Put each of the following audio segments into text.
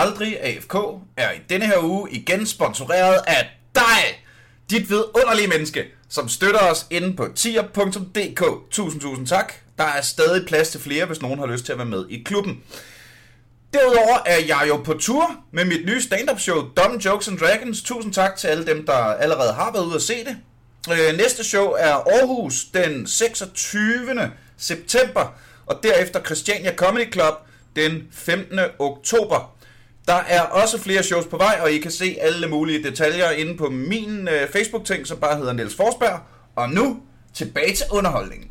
Aldrig AFK er i denne her uge igen sponsoreret af dig, dit vidunderlige menneske, som støtter os inde på tier.dk. Tusind, tusind tak. Der er stadig plads til flere, hvis nogen har lyst til at være med i klubben. Derudover er jeg jo på tur med mit nye stand-up show, Dumb Jokes and Dragons. Tusind tak til alle dem, der allerede har været ude at se det. Øh, næste show er Aarhus den 26. september, og derefter Christiania Comedy Club den 15. oktober. Der er også flere shows på vej, og I kan se alle mulige detaljer inde på min øh, Facebook-ting, som bare hedder Niels Forsberg. Og nu tilbage til underholdningen.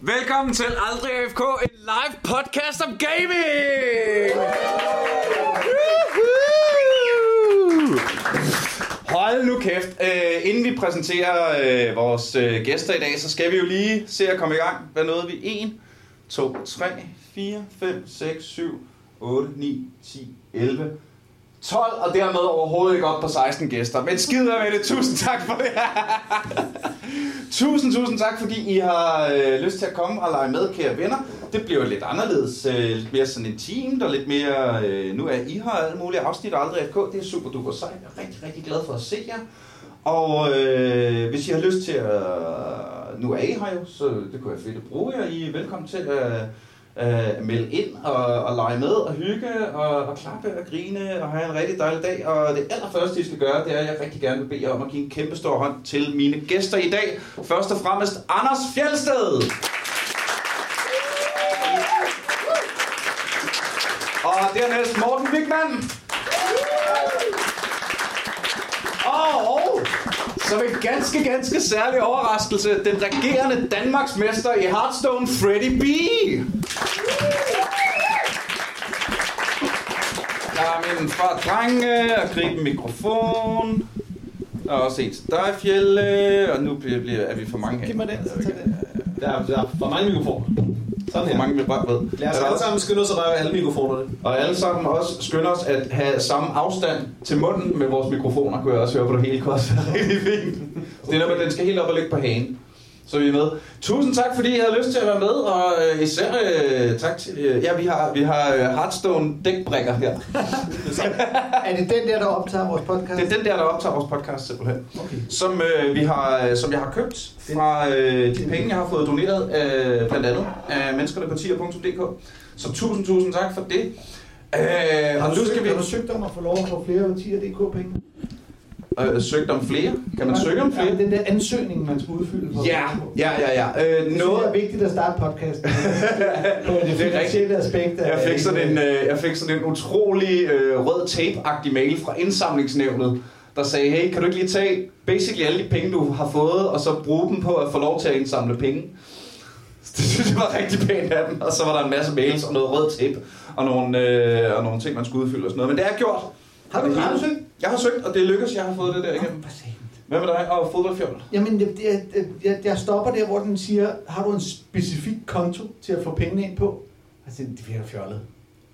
Velkommen til Aldrig AFK, en live podcast om gaming! Hold nu kæft. Uh, inden vi præsenterer øh, vores øh, gæster i dag, så skal vi jo lige se at komme i gang. Hvad nåede vi? 1, 2, 3, 4, 5, 6, 7, 8, 9, 10, 11, 12, og dermed overhovedet ikke op på 16 gæster. Men skid med det. Tusind tak for det. tusind, tusind tak, fordi I har øh, lyst til at komme og lege med, kære venner. Det bliver lidt anderledes, øh, lidt mere sådan intimt og lidt mere... Øh, nu er I har alle mulige afsnit og aldrig FK. Det er super duper sejt. Jeg er rigtig, rigtig glad for at se jer. Og øh, hvis I har lyst til at... Nu er I her jo, så det kunne være fedt at bruge jer. I er velkommen til at øh, Øh, melde ind og, og lege med og hygge og, og klappe og grine og have en rigtig dejlig dag. Og det allerførste, I skal gøre, det er, at jeg rigtig gerne vil bede jer om at give en kæmpe stor hånd til mine gæster i dag. Først og fremmest Anders Fjelsted. Og dernæst Morten Wigman. Og som en ganske, ganske særlig overraskelse, den regerende Danmarksmester i Hearthstone, Freddy B. Der er min far drenge og gribe en mikrofon. Og også en til dig, Fjelle. Og nu bliver, bliver, er vi for mange her. Giv mig den, så tag den. Der er, der er for mange mikrofoner. Sådan For her. mange med bare ved. Lad os alle sammen skynde os at røre alle mikrofonerne. Og alle sammen også skynder os at have samme afstand til munden med vores mikrofoner, kunne jeg også høre på det hele kost. Rigtig fint. Det er noget, den skal helt op og ligge på hagen. Så er vi med. Tusind tak, fordi I havde lyst til at være med, og øh, især øh, tak til... Øh, ja, vi har, vi har øh, Hearthstone dækbrikker her. Er det den der, der optager vores podcast? Det er den der, der optager vores podcast simpelthen. Okay. Som, øh, vi har, som jeg har købt fra øh, de penge, jeg har fået doneret, øh, blandt andet af menneskerne på tier.dk. Så tusind, tusind tak for det. Øh, og nu skal vi Har du søgt om at få lov at få flere 10'er.dk penge? Øh, søgt om flere. Kan man søge om Ja, flere? den der ansøgning, man skal udfylde på. Ja, ja, ja, ja. Øh, Det noget, er vigtigt at starte podcasten. på det rigtigt. finansielle aspekt. af- jeg fik sådan en, øh, jeg fik sådan en utrolig øh, rød tape-agtig mail fra indsamlingsnævnet, der sagde, hey, kan du ikke lige tage basically alle de penge, du har fået, og så bruge dem på at få lov til at indsamle penge? Det synes jeg var rigtig pænt af dem. Og så var der en masse mails og noget rød tape, og nogle, øh, og nogle ting, man skulle udfylde og sådan noget. Men det er gjort. Har du, har du søgt? Jeg har søgt, og det lykkedes. Jeg har fået det der igennem. Hvad med dig? Og fodboldfjold? Jamen, det, det, det, jeg, jeg stopper der, hvor den siger, har du en specifik konto til at få pengene ind på? Jeg siger, det virker fjollet.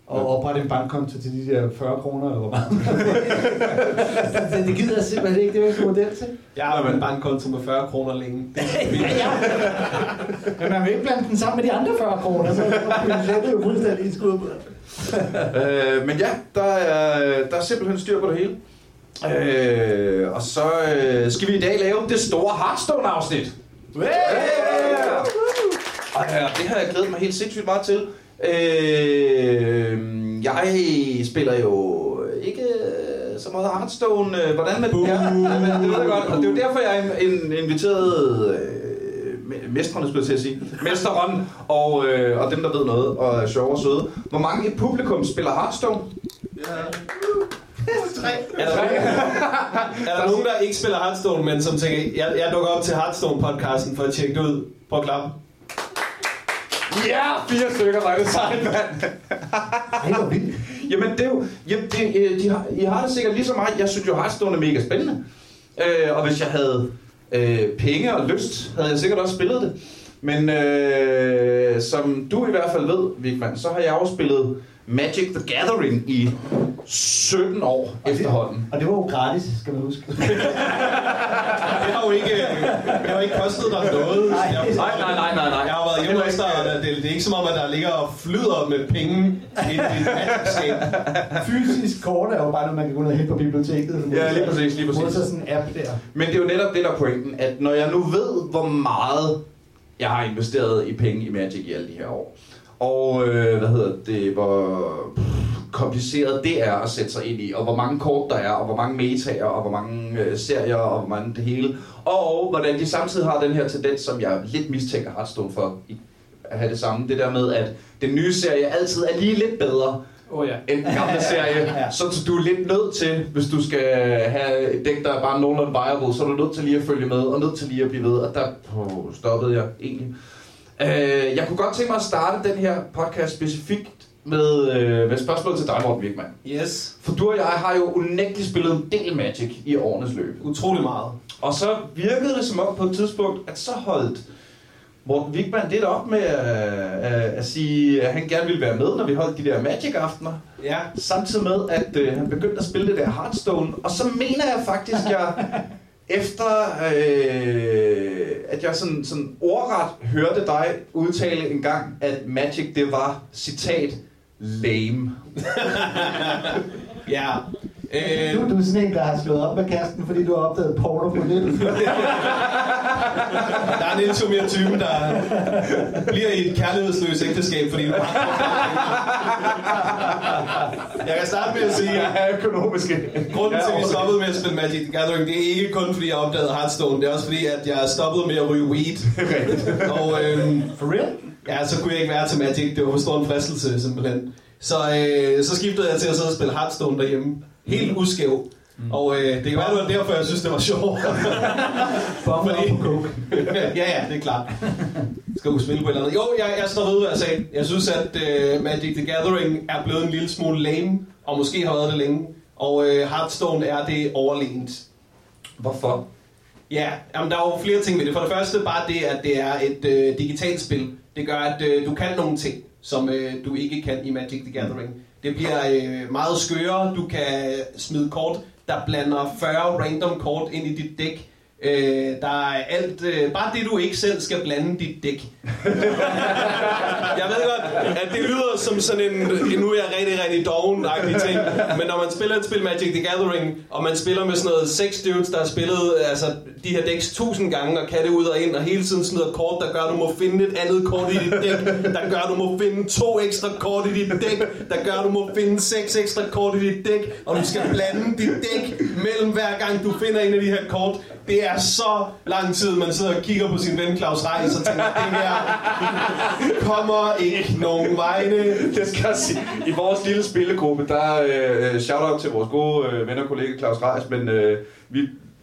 Og oprette en bankkonto til de der 40 kroner, eller hvor meget. det, det gider jeg simpelthen ikke, det er ikke en model til. Jeg har jo en bankkonto med 40 kroner længe. Det er Ja, ja. Men man vil ikke blande den sammen med de andre 40 kroner, så er budgettet jo fuldstændig i skud. Øh, men ja, der er, der er simpelthen styr på det hele. Øh, og så øh, skal vi i dag lave det store Hearthstone-afsnit. Yeah! Og ja, det har jeg glædet mig helt sindssygt meget til. Øh, jeg spiller jo ikke øh, så meget Hearthstone. Øh, Hvordan med det her? Det ved jeg godt. Og det er jo derfor, jeg er in- inviteret øh, mestrene, skulle jeg til at sige. Mesteren og, øh, og dem, der ved noget og er sjove og søde. Hvor mange i publikum spiller Hearthstone? Er der, nogen, er der nogen, der ikke spiller Hearthstone, men som tænker, jeg, jeg dukker op til Hearthstone-podcasten for at tjekke det ud? Prøv at klappe. Ja, fire stykker var det sejt, mand. Ej, hvor vildt. Jamen, det er jo... Jamen, det, øh, de har, I har det sikkert lige så meget. Jeg synes jo, Hearthstone er mega spændende. Øh, og hvis jeg havde øh, penge og lyst, havde jeg sikkert også spillet det. Men øh, som du i hvert fald ved, Vigman, så har jeg også spillet Magic the Gathering i 17 år efterhånden. Og det var jo gratis, skal man huske. Det har jo ikke, det har jo ikke kostet dig noget. Nej. Nej, nej, nej, nej, nej. jeg har været hjemme hos dig, og det, det er ikke som om, at der ligger og flyder med penge i dit magic Fysisk kort er jo bare noget, man kan gå ned og hente på biblioteket. Ja, lige præcis, lige præcis. Modsat sådan en app der. Men det er jo netop det, der er pointen, at når jeg nu ved, hvor meget jeg har investeret i penge i Magic i alle de her år, og øh, hvad hedder det, hvor kompliceret det er at sætte sig ind i, og hvor mange kort der er, og hvor mange metaer, og hvor mange øh, serier, og hvor mange det hele, og hvordan de samtidig har den her tendens, som jeg lidt mistænker Hearthstone for at have det samme, det der med, at den nye serie altid er lige lidt bedre, oh, ja. end den gamle serie. Ja. Så du er lidt nødt til, hvis du skal have et dæk, der er bare nogenlunde viable, så er du nødt til lige at følge med, og nødt til lige at blive ved. Og der oh, stoppede jeg egentlig. Øh, jeg kunne godt tænke mig at starte den her podcast specifikt med, øh, med spørgsmål til dig, Morten Wigman. Yes. For du og jeg har jo unægteligt spillet en del Magic i årenes løb. Utrolig meget. Og så virkede det som om på et tidspunkt, at så holdt Morten Wigman lidt op med at, at, at sige, at han gerne ville være med, når vi holdt de der Magic-aftener. Ja. Samtidig med, at øh, han begyndte at spille det der Hearthstone. Og så mener jeg faktisk, jeg efter øh, at jeg sådan, sådan ordret hørte dig udtale en gang, at Magic det var, citat, lame. Ja. Øh, Du, du er sådan en, der har slået op med kasten, fordi du har opdaget porno på nettet. der er en lidt mere type, der bliver i et kærlighedsløst ægteskab, fordi du Jeg kan starte med at sige, at er økonomiske. grunden til, at vi stoppede med at spille Magic the Gathering, det er ikke kun, fordi jeg opdagede Hearthstone, det er også fordi, at jeg stoppede med at ryge weed. Og øhm, For real? Ja, så kunne jeg ikke være til Magic. Det var for stor en fristelse, simpelthen. Så, øh, så skiftede jeg til at sidde og spille Hearthstone derhjemme. Helt uskæv. Mm. Og øh, det kan være, det var derfor, jeg synes, det var sjovt. Fordi- ja, ja, det er klart. Skal du spille på et eller andet? Jo, jeg, jeg står ved, hvad jeg sagde. Jeg synes, at øh, Magic the Gathering er blevet en lille smule lame, og måske har været det længe. Og øh, Hearthstone er det overlegent. Hvorfor? Ja, jamen, der er jo flere ting ved det. For det første bare det, at det er et øh, digitalt spil. Det gør, at øh, du kan nogle ting, som øh, du ikke kan i Magic the Gathering. Det bliver øh, meget skøre. Du kan smide kort, der blander 40 random kort ind i dit dæk. Øh, der er alt, øh, bare det du ikke selv skal blande dit dæk. jeg ved godt, at det lyder som sådan en, nu er jeg rigtig, rigtig doven ting, men når man spiller et spil Magic the Gathering, og man spiller med sådan noget seks dudes, der har spillet altså, de her dæks tusind gange, og kan det ud og ind, og hele tiden smider kort, der gør, at du må finde et andet kort i dit dæk, der gør, at du må finde to ekstra kort i dit dæk, der gør, at du må finde seks ekstra kort i dit dæk, og du skal blande dit dæk mellem hver gang, du finder en af de her kort. Det er så lang tid, man sidder og kigger på sin ven Claus Reis og tænker, det her kommer ikke nogen vegne. Det skal jeg sige. I vores lille spillegruppe, der øh, shout-out til vores gode øh, ven og kollega Claus Reis, men øh, vi,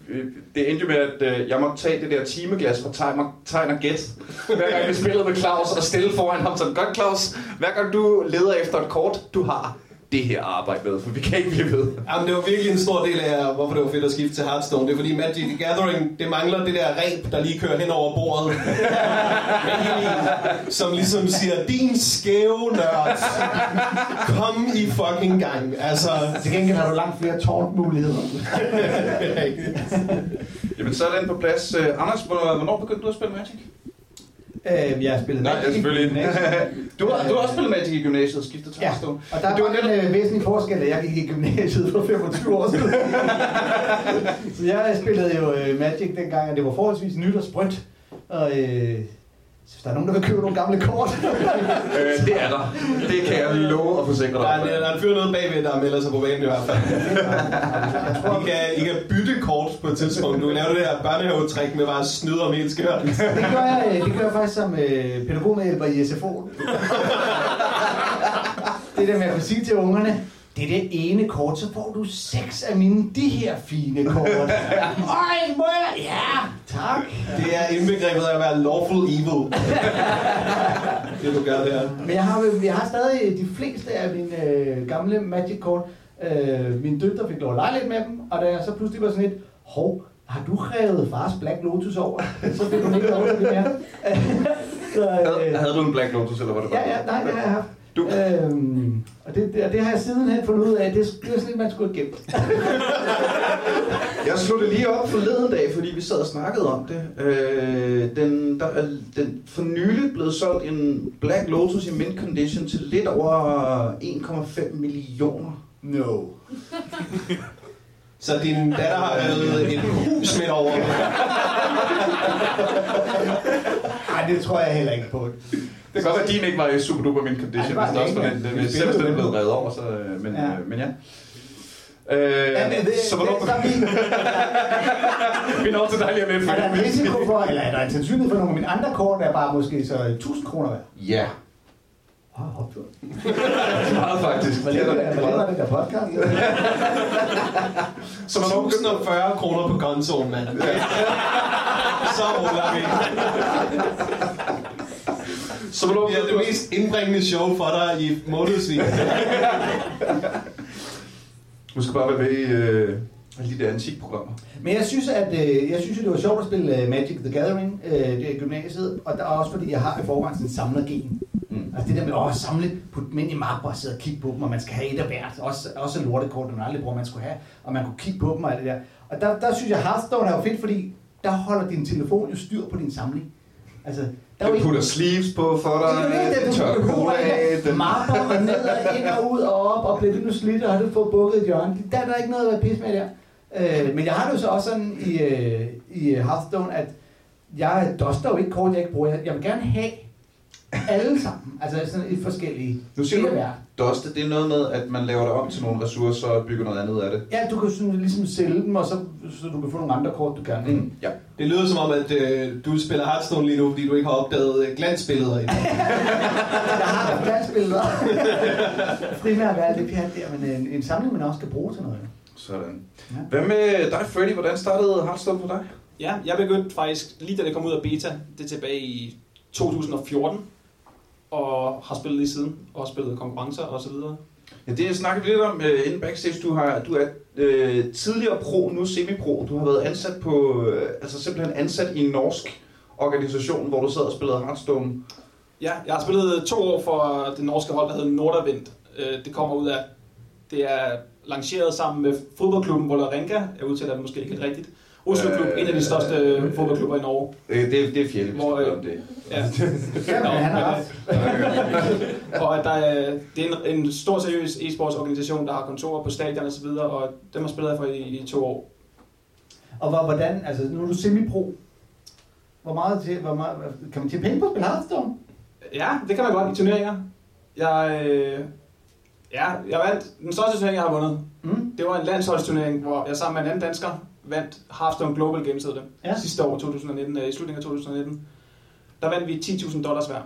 øh, det endte jo med, at øh, jeg måtte tage det der timeglas fra timer, Tegn Gæt, hver gang vi spillede med Claus, og stille foran ham sådan, godt Claus, hver gang du leder efter et kort, du har det her arbejde med, for vi kan ikke blive ved. Jamen, det var virkelig en stor del af, hvorfor det var fedt at skifte til Hearthstone. Det er fordi Magic the Gathering, det mangler det der ræb, der lige kører hen over bordet. Som ligesom siger, din skæve nørd, kom i fucking gang. Altså, Til gengæld har du langt flere taunt-muligheder. Jamen, så er den på plads. Øh, Anders, hvornår hvornår begyndte du at spille Magic? Øh, jeg har spillet Nej, Magic i selvfølgelig ikke. gymnasiet. Du har, du har også spillet Magic i gymnasiet og skiftet til Ja, Hearthstone. og der Det var en netop- øh, væsentlig forskel, da jeg gik i gymnasiet for 25 år siden. så jeg spillede jo øh, Magic dengang, og det var forholdsvis nyt og sprødt. Og øh, hvis der er nogen, der vil købe nogle gamle kort, Øh, det er der. Det kan jeg love og forsikre der er, dig. der er en fyr nede bagved, der melder sig på banen i hvert fald. I kan, I kan bytte kort på et tidspunkt. Du kan lave det der børnehavetrik med bare at snyde om helt skørt. det gør jeg, øh, det gør jeg faktisk som øh, pædagogmedhjælper i SFO. det der med at kunne sige til ungerne, det er det ene kort, så får du seks af mine de her fine kort. Øj, må jeg? Ja, tak. Det er indbegrebet af at være lawful evil. det du gør der. Men jeg har, jeg har stadig de fleste af mine øh, gamle Magic-kort. Øh, min døtre fik lov at lege lidt med dem, og da jeg så pludselig var sådan lidt, hov, har du revet fars Black Lotus over? så fik hun ikke lov til det mere. så, Havde, øh, havde du en Black Lotus, eller var det bare? ja, ja, nej, det har jeg haft. Du- Øhm, og det, det, og det har jeg sidenhen fundet ud af, det, det er sådan lidt, man skulle have gemt. Jeg slog det lige op forleden dag, fordi vi sad og snakkede om det. Øh, den, der er den for nylig blevet solgt en Black Lotus i mint condition til lidt over 1,5 millioner. No. Så din datter har været et hus midt over. Nej, det tror jeg heller ikke på. Det kan godt være, at din ikke var i super duper mint Ej, condition, det var hvis det også den var ikke, den. men Hvis vi selv hvis den er med reddet over, så, øh, men, Ja. ja. Øh, men ja. Øh, Ja, men det, så hvornår... det, er vi, Vi når til dig lige om lidt. er der en risiko for, eller er der en sandsynlighed for nogle af mine andre kort, der er bare måske så 1000 kroner værd? Ja, Åh, optur. meget faktisk. Hvad laver det, der podcast? Så hvornår begynder 1040 kroner på kontoen, mand. Så ruller vi. Så hvornår har det mest indbringende show for dig i månedsvis. Du skal bare være med i øh, alle de der antikprogrammer. Men jeg synes, at øh, jeg synes, at det var sjovt at spille øh, Magic the Gathering øh, det er gymnasiet, og der er også fordi, jeg har i forvejen sådan en samlergen. Mm. Altså det der med åh, at samle, putte dem ind i mapper og sidde og kigge på dem, og man skal have et af hvert. Også, også en lortekort, man aldrig bruger, man skulle have, og man kunne kigge på dem og alt det der. Og der, der synes jeg, Hearthstone er jo fedt, fordi der holder din telefon jo styr på din samling. Altså, Den putter sleeves på for dig, det er det, den tør cola af, den... mapper og ned og ind og ud og op, og bliver du nu slidt, og har du fået bukket et hjørne. Der er der ikke noget at være pis med der. Øh, men jeg har det jo så også sådan i, øh, i Hearthstone, at jeg duster jo ikke kort, jeg ikke bruger. Jeg, jeg vil gerne have alle sammen. Altså sådan i forskellige. Nu siger du- Det. Doste, det er noget med, at man laver det om til nogle ressourcer og bygger noget andet af det. Ja, du kan sådan ligesom sælge dem, og så, så du kan få nogle andre kort, du gerne vil. Mm. Ja. Det lyder som om, at øh, du spiller Hearthstone lige nu, fordi du ikke har opdaget øh, glansbilleder det. Jeg har da glansbilleder. Og alt det pjat der, men en, en samling, man også skal bruge til noget. Sådan. Ja. Hvad med dig, Freddy? Hvordan startede Hearthstone for dig? Ja, jeg begyndte faktisk lige da det kom ud af beta, det er tilbage i 2014, og har spillet lige siden, og spillet konkurrencer og så videre. Ja, det snakkede vi lidt om uh, inden backstage. Du, har, du er uh, tidligere pro, nu semi-pro. Du har været ansat på, uh, altså simpelthen ansat i en norsk organisation, hvor du sad og spillede Hearthstone. Ja, jeg har spillet to år for det norske hold, der hedder Nordavind. Øh, Det kommer ud af, det er lanceret sammen med fodboldklubben Vålerenga, jeg udtaler det måske ikke helt rigtigt. Oslo Klub, en af de største fodboldklubber i Norge. Uh, det, det er fjerde, vi Hvor, øh, om det. Ja. Ja, men han har ret. og at der er, det er en, en stor seriøs e-sports organisation, der har kontorer på stadion og så videre, og dem har spillet for i, i to år. Og hvor, hvordan, altså nu er du semi-pro. Hvor meget til, hvor meget, kan man tjene penge på at spille Hearthstone? Ja, det kan man godt i turneringer. Jeg, øh, ja, jeg vandt den største turnering, jeg har vundet. Mm? Det var en landsholdsturnering, hvor jeg sammen med en anden dansker vandt Hearthstone Global Games, det. Ja. Sidste år, 2019, øh, i slutningen af 2019. Der vandt vi 10.000 dollars hver.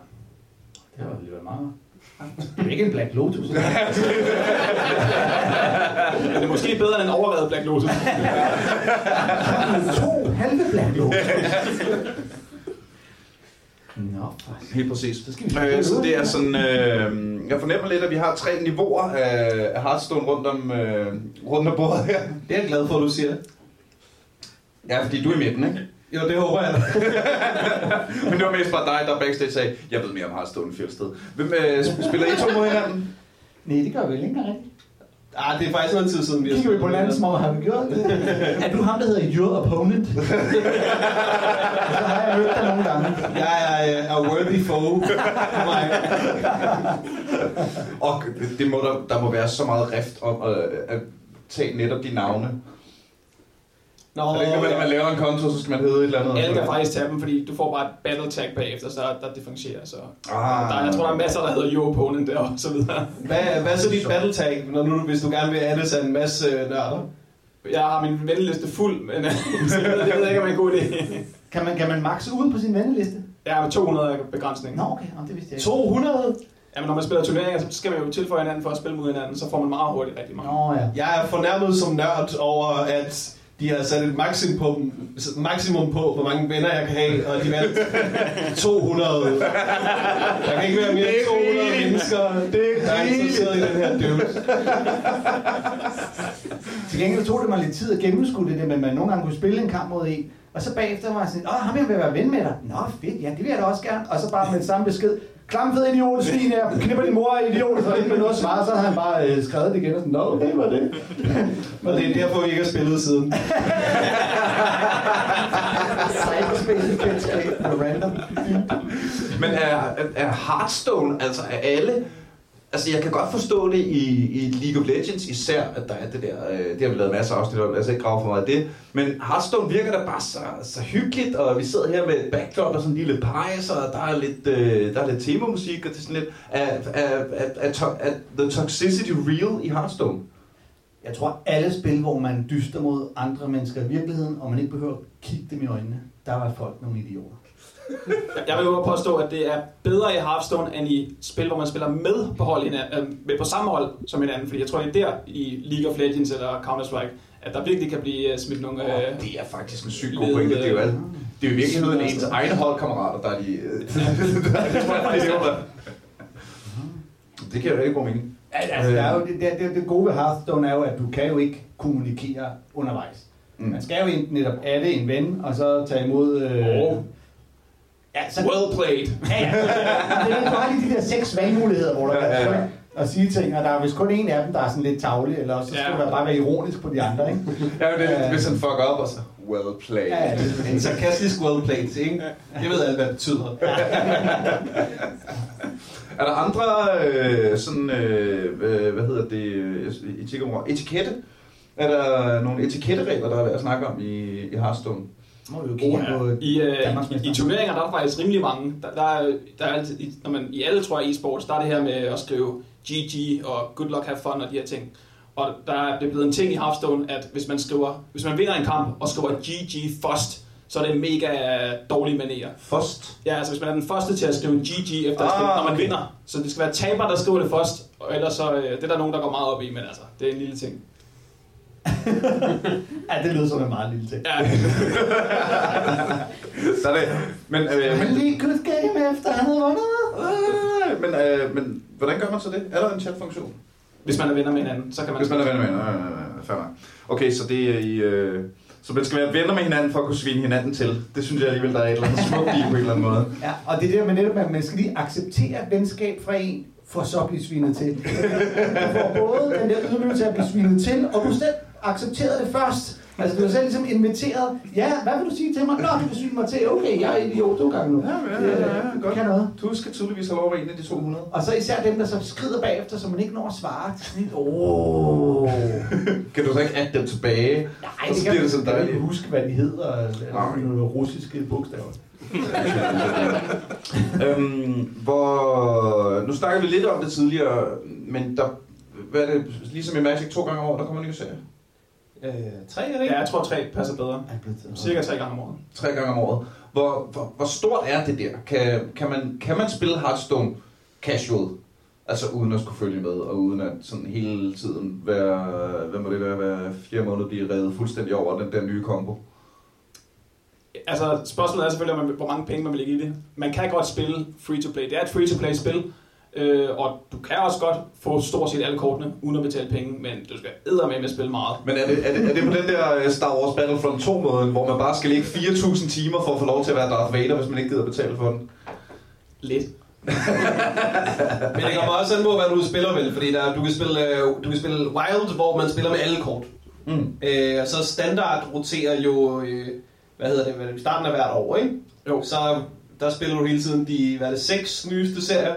Det var alligevel meget. Det er ikke en Black Lotus. Men det er måske bedre end en overredet Black Lotus. to halve Black Lotus. Nå, Helt præcis. Så skal vi Øh, så det er sådan, øh, jeg fornemmer lidt, at vi har tre niveauer af, af Hearthstone rundt om, øh, rundt om bordet her. Det er jeg glad for, at du siger. Ja, fordi du er i midten, ikke? Jo, det håber jeg. Men det var mest bare dig, der backstage sagde, jeg ved mere om Hearthstone Fjeldsted. Hvem øh, sp- spiller I to mod hinanden? Nej, det gør vi vel ikke engang rigtigt. Ah, det er faktisk noget tid siden, vi har Kigger vi på hinanden, som om har vi gjort det? er du ham, der hedder Your Opponent? så har jeg mødt dig nogle gange. Jeg er øh, a worthy foe for mig. Og det må der, der må være så meget rift om at, at tage netop de navne. Nå, Og det er ikke, når man laver en konto, så skal man hedde et eller andet. Alle kan faktisk tage dem, fordi du får bare et battle tag bagefter, så der differentierer. Så. Ah. Der, jeg tror, der er masser, der hedder Your Opponent der og så videre. hvad, hvad er så dit battle tag, når nu, hvis du gerne vil addes af en masse øh, nørder? Jeg har min venneliste fuld, men øh, jeg ved, det ved jeg ikke, om det er en god idé. Kan man, kan man makse ud på sin venneliste? Har med 200 begrænsning. Nå, okay. Nå, det vidste jeg ikke. 200? Jamen, når man spiller turneringer, så skal man jo tilføje hinanden for at spille mod hinanden, så får man meget hurtigt rigtig mange. Nå, ja. Jeg er fornærmet som nørd over, at de har sat et maksimum, maksimum på, hvor mange venner jeg kan have, og de valgte 200. Der kan ikke være mere end 200 mennesker, der er interesseret i den her dude. Til gengæld tog det mig lidt tid at gennemskue det, der med, at man nogle gange kunne spille en kamp mod en, og så bagefter var jeg sådan, åh, ham jeg vil være ven med dig. Nå, fedt, ja, det vil jeg da også gerne. Og så bare med den samme besked, klamfed idiot, svin her, knipper din mor idiot, så inden med noget svar, så har han bare øh, skrevet det igen og sådan, nå, okay, var det. Og det er derfor, vi ikke har spillet siden. Cyberspace kendskab random. Men er, er, er Hearthstone, altså er alle... Altså, jeg kan godt forstå det i, i League of Legends især, at der er det der... Øh, det har vi lavet masser af afsnit om, lad os ikke grave for meget af det. Men Hearthstone virker da bare så, så hyggeligt, og vi sidder her med et backdrop og sådan en lille pejs, og der er lidt, øh, der er lidt temamusik, og det er sådan lidt... Er, er, er, er, to, er the toxicity real i Hearthstone? Jeg tror, alle spil, hvor man dyster mod andre mennesker i virkeligheden, og man ikke behøver at kigge dem i øjnene, der var folk nogle idioter. Jeg vil jo påstå, at det er bedre i Hearthstone, end i spil, hvor man spiller med på, hold, øh, med på samme hold som hinanden. Fordi jeg tror, det er der i League of Legends eller Counter-Strike, at der virkelig kan blive øh, smidt nogle... Øh, Det er faktisk en sygt god pointe. Det er jo, alt, det er jo i virkeligheden ens egne holdkammerater, der er de... øh, det tror jeg faktisk, det er Det kan jo rigtig god mening. Altså, der er jo, det, det, det, det gode ved Hearthstone er jo, at du kan jo ikke kommunikere undervejs. Mm. Man skal jo enten netop er det en ven, og så tage imod... Øh, Oh. Ja, så, well played. ja, ja. Det er jo bare lige de der seks valgmuligheder, hvor der Ja, ja, ja. og sige ting, og der er vist kun en af dem, der er sådan lidt tavlig, eller også så skal Ja. bare være ironisk på de andre, ikke? Ja, men det, Ja. hvis han fucker op, og så... Well played. Ja, ja, det, En sarkastisk well played, ikke? Jeg ved alt, hvad det betyder. Er der andre øh, sådan, øh, hvad hedder det, øh, etikette? Er der nogle etiketteregler, der er værd at snakke om i, i Hearthstone? Må vi jo kigge på I, øh. I turneringer der er der faktisk rimelig mange. Der, der, er, der er altid, i- når man, I alle, tror jeg, e-sports, der er det her med at skrive GG og good luck, have fun og de her ting. Og der er det blevet en ting i Hearthstone, at hvis man skriver, hvis man vinder en kamp og skriver GG først, så er det mega dårlige manerer. Først. Ja, altså hvis man er den første til at skrive GG efter at Ah, spille, når man okay. vinder. Så det skal være taber, der skriver det først, og ellers så, øh, det er der nogen, der går meget op i, men altså, det er en lille ting. Ja, det lyder som en meget lille ting. Ja, Så er det, men, øh, Men men, lige good game efter han havde vundet. øh, men, øh, men, hvordan gør man så det? Er der en chatfunktion? hvis man er venner med hinanden, så kan man... Hvis man er venner med hinanden. Øh, øh, fair nok. Okay, så det er i... Øh, så man skal være venner med hinanden for at kunne svine hinanden til. Det synes jeg alligevel, der er et eller andet smukt i på en eller anden måde. Ja, og det der med netop, at man skal lige acceptere venskab fra en, for så at blive svinet til. Du får både den der ydmygelse at blive svinet til, og du selv accepterede det først. Altså, du har selv ligesom inviteret, ja, hvad vil du sige til mig? Nå, du vil svine mig til, okay, jeg er idiot to gange nu. Ja, ja, ja, ja, Det, godt. Kan noget. Du skal tydeligvis have være en af de 200. Og så især dem, der så skrider bagefter, så man ikke når at svare. Sådan Åh. Kan du så ikke adde dem tilbage? Nej, det kan det sådan kan dejligt. ikke huske, hvad de hedder. Nej. Eller nogle russiske bogstaver. øhm, hvor, nu snakker vi lidt om det tidligere, men der, hvad er det, ligesom i Magic to gange om året, der kommer en ny serie. Øh, tre er det ikke? Ja, jeg tror tre passer bedre. Cirka tre gange om året. Tre gange om året. Hvor, hvor, hvor stort er det der? Kan, kan, man, kan man spille Hearthstone casual? Altså uden at skulle følge med, og uden at sådan hele tiden være, hvad må det være, være fire måneder blive reddet fuldstændig over den der nye kombo. Altså, spørgsmålet er selvfølgelig, hvor mange penge man vil lægge i det. Man kan godt spille free-to-play. Det er et free-to-play-spil, øh, og du kan også godt få stort set alle kortene, uden at betale penge, men du skal eddermame med at spille meget. Men er det, er det, er det på den der øh, Star Wars Battlefront 2-måden, hvor man bare skal ligge 4.000 timer for at få lov til at være Darth Vader, hvis man ikke gider betale for den? Lidt. Men det kommer også an på, hvad du spiller vel, fordi der, du, kan spille, øh, du kan spille Wild, hvor man spiller med alle kort. Mm. Øh, og så standard roterer jo, øh, hvad hedder det, hvad det, i starten af hvert år, ikke? Jo. Så der spiller du hele tiden de, hvad er det, seks nyeste serier.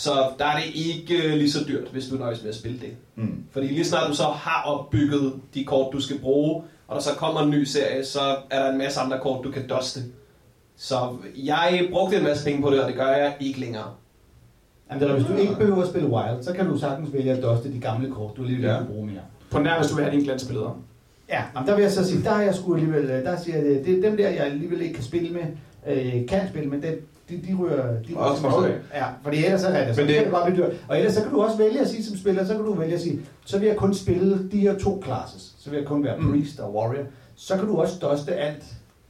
Så der er det ikke øh, lige så dyrt, hvis du nøjes med at spille det. Mm. Fordi lige snart du så har opbygget de kort, du skal bruge, og der så kommer en ny serie, så er der en masse andre kort, du kan duste. Så jeg brugte en masse penge på det, og det gør jeg ikke længere. Jamen, det er, hvis du ikke behøver at spille Wild, så kan du sagtens vælge at duste de gamle kort, du alligevel Ja. ja. kan bruge mere. På nær, hvis du vil have dine glansbilleder. Ja, jamen, der vil jeg så sige, der er jeg sgu alligevel, øh, der siger jeg, det, det er dem der, jeg alligevel ikke kan spille med, øh, kan spille med, det, de, de ryger, de Og også ryger måske. Ja, fordi ellers så er det, så Men det, kan det godt blive dyrt. Og ellers så kan du også vælge at sige som spiller, så kan du vælge at sige, så vil jeg kun spille de her to classes. Så vil jeg kun være Mm. priest og warrior. Så kan du også duste alt,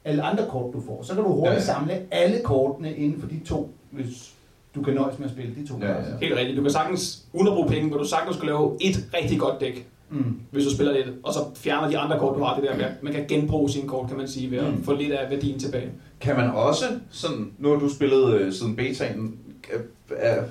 alle andre kort, du får. Så kan du hurtigt Ja, ja, samle alle kortene inden for de to, hvis du kan nøjes med at spille de to Ja, ja. Helt rigtigt. Du kan sagtens, uden at bruge penge, hvor du sagtens skulle lave et rigtig godt dæk, Mm. hvis du spiller lidt, og så fjerner de andre kort, du har det der med. Man kan genbruge sine kort, kan man sige, ved at Mm. få lidt af værdien tilbage. Kan man også, sådan, nu har du spillet øh, siden betaen, kan- er,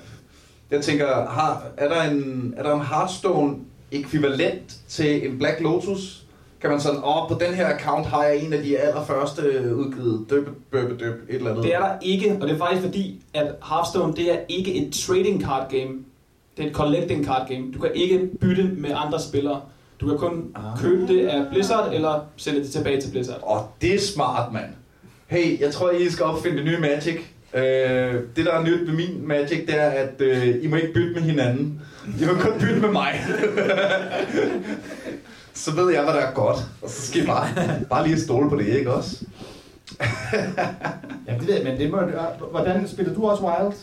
jeg tænker, har, er, der en, er der en Hearthstone ekvivalent til en Black Lotus? Kan man sådan, åh, på den her account har jeg en af de allerførste udgivet, døb, døb, døb, et eller andet. Det er der ikke, og det er faktisk fordi, at Hearthstone det er ikke et trading card game. Det er et collecting card game. Du kan ikke bytte med andre spillere. Du kan kun Ah. købe det af Blizzard, eller sælge det tilbage til Blizzard. Åh, det er smart, mand. Hey, jeg tror, I skal opfinde det nye Magic. Øh, det, der er nyt med min Magic, det er, at øh, I må ikke bytte med hinanden. I må kun bytte med mig. så ved jeg, hvad der er godt. Og så skal I bare, bare lige stole på det, ikke også? Ja, det ved jeg, men det må, hvordan spiller du også Wild,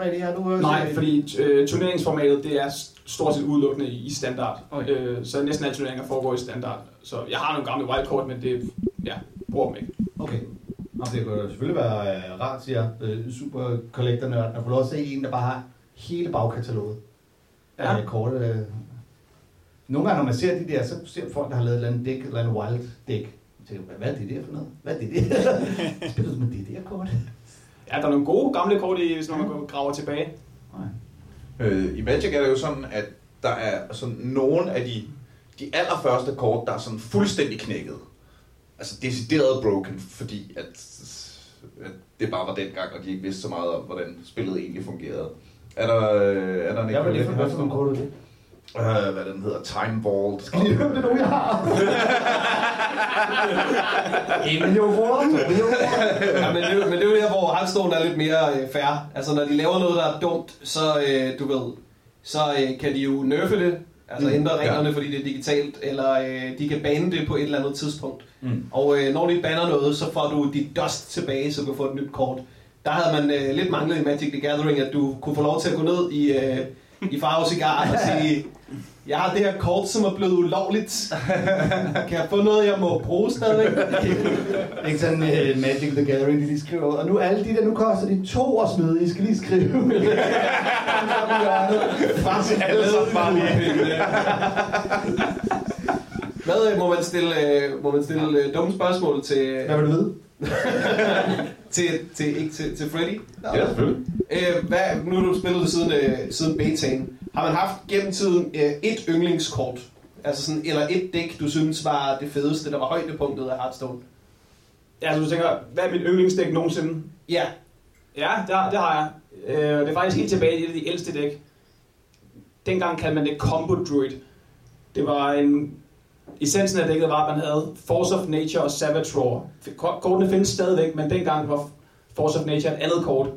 Fredrik? Har du også Nej, fordi øh, turneringsformatet det er stort set udelukkende i i standard. Okay. Øh, så næsten alle turneringer foregår i standard. Så jeg har nogle gamle wildcard, men det ja, bruger dem ikke. Okay. Nå, det kunne jo selvfølgelig være øh, rart, siger øh, super collector nørden at få lov at se en, der bare har hele bagkataloget. Ja. Øh, korte, øh. Nogle gange, når man ser de der, så ser folk, der har lavet et eller andet dæk, eller en wild dæk. Så tænker, jeg, hvad er det der for noget? Hvad er det der? Spiller du med det der kort? Ja, der er nogle gode gamle kort i, hvis man går- graver tilbage. Nej. Øh, I Magic er det jo sådan, at der er sådan nogle af de, de allerførste kort, der er sådan fuldstændig knækket. Altså decideret broken, fordi at, at det bare var dengang, og de ikke vidste så meget om, hvordan spillet egentlig fungerede. Er der, øh, er der en Ja, er for, ekvivalent hvad for nogle kort er det? Øh, hvad den hedder, Time Vault. Skal lige høre, det er nogen, jeg har. En million kroner, to millioner kroner. Ja, men, det, men det er jo der, hvor Hearthstone er lidt mere øh, fair. Altså, når de laver noget, der er dumt, så, øh, du ved, så øh, kan de jo nerfe det, altså Mm, ændre ja. reglerne, fordi det er digitalt, eller øh, de kan bane det på et eller andet tidspunkt. Mm. Og øh, når de banner noget, så får du dit dust tilbage, så du kan få et nyt kort. Der havde man øh, lidt manglet i Magic the Gathering, at du kunne få lov til at gå ned i, øh, i Farve Cigar og sige, jeg har det her kort, som er blevet ulovligt. Kan jeg få noget, jeg må bruge stadigvæk? Ikke sådan uh, Magic the Gathering, de lige skriver. Og nu alle de der, nu koster de to at smide, I skal lige skrive. Faktisk alle sammen bare lige. Hvad øh, må man stille, øh, må man stille dumme spørgsmål til, Hvad vil du vide? til, til, ikke til, til Freddy? Ja, selvfølgelig. Øh, hvad, nu har du spillet det siden, øh, siden betaen. Har man haft gennem tiden øh, et yndlingskort? Altså sådan, eller et dæk, du synes var det fedeste, der var højdepunktet af Hearthstone? Ja, altså du tænker, hvad er mit yndlingsdæk nogensinde? Ja. Ja, det, har- det har jeg. Øh, det er faktisk helt tilbage i et af de ældste dæk. Dengang kaldte man det Combo Druid. Det var en... Essensen af dækket var, at man havde Force of Nature og Savage Roar. Ko- Kortene findes stadigvæk, men dengang var Force of Nature et andet kort,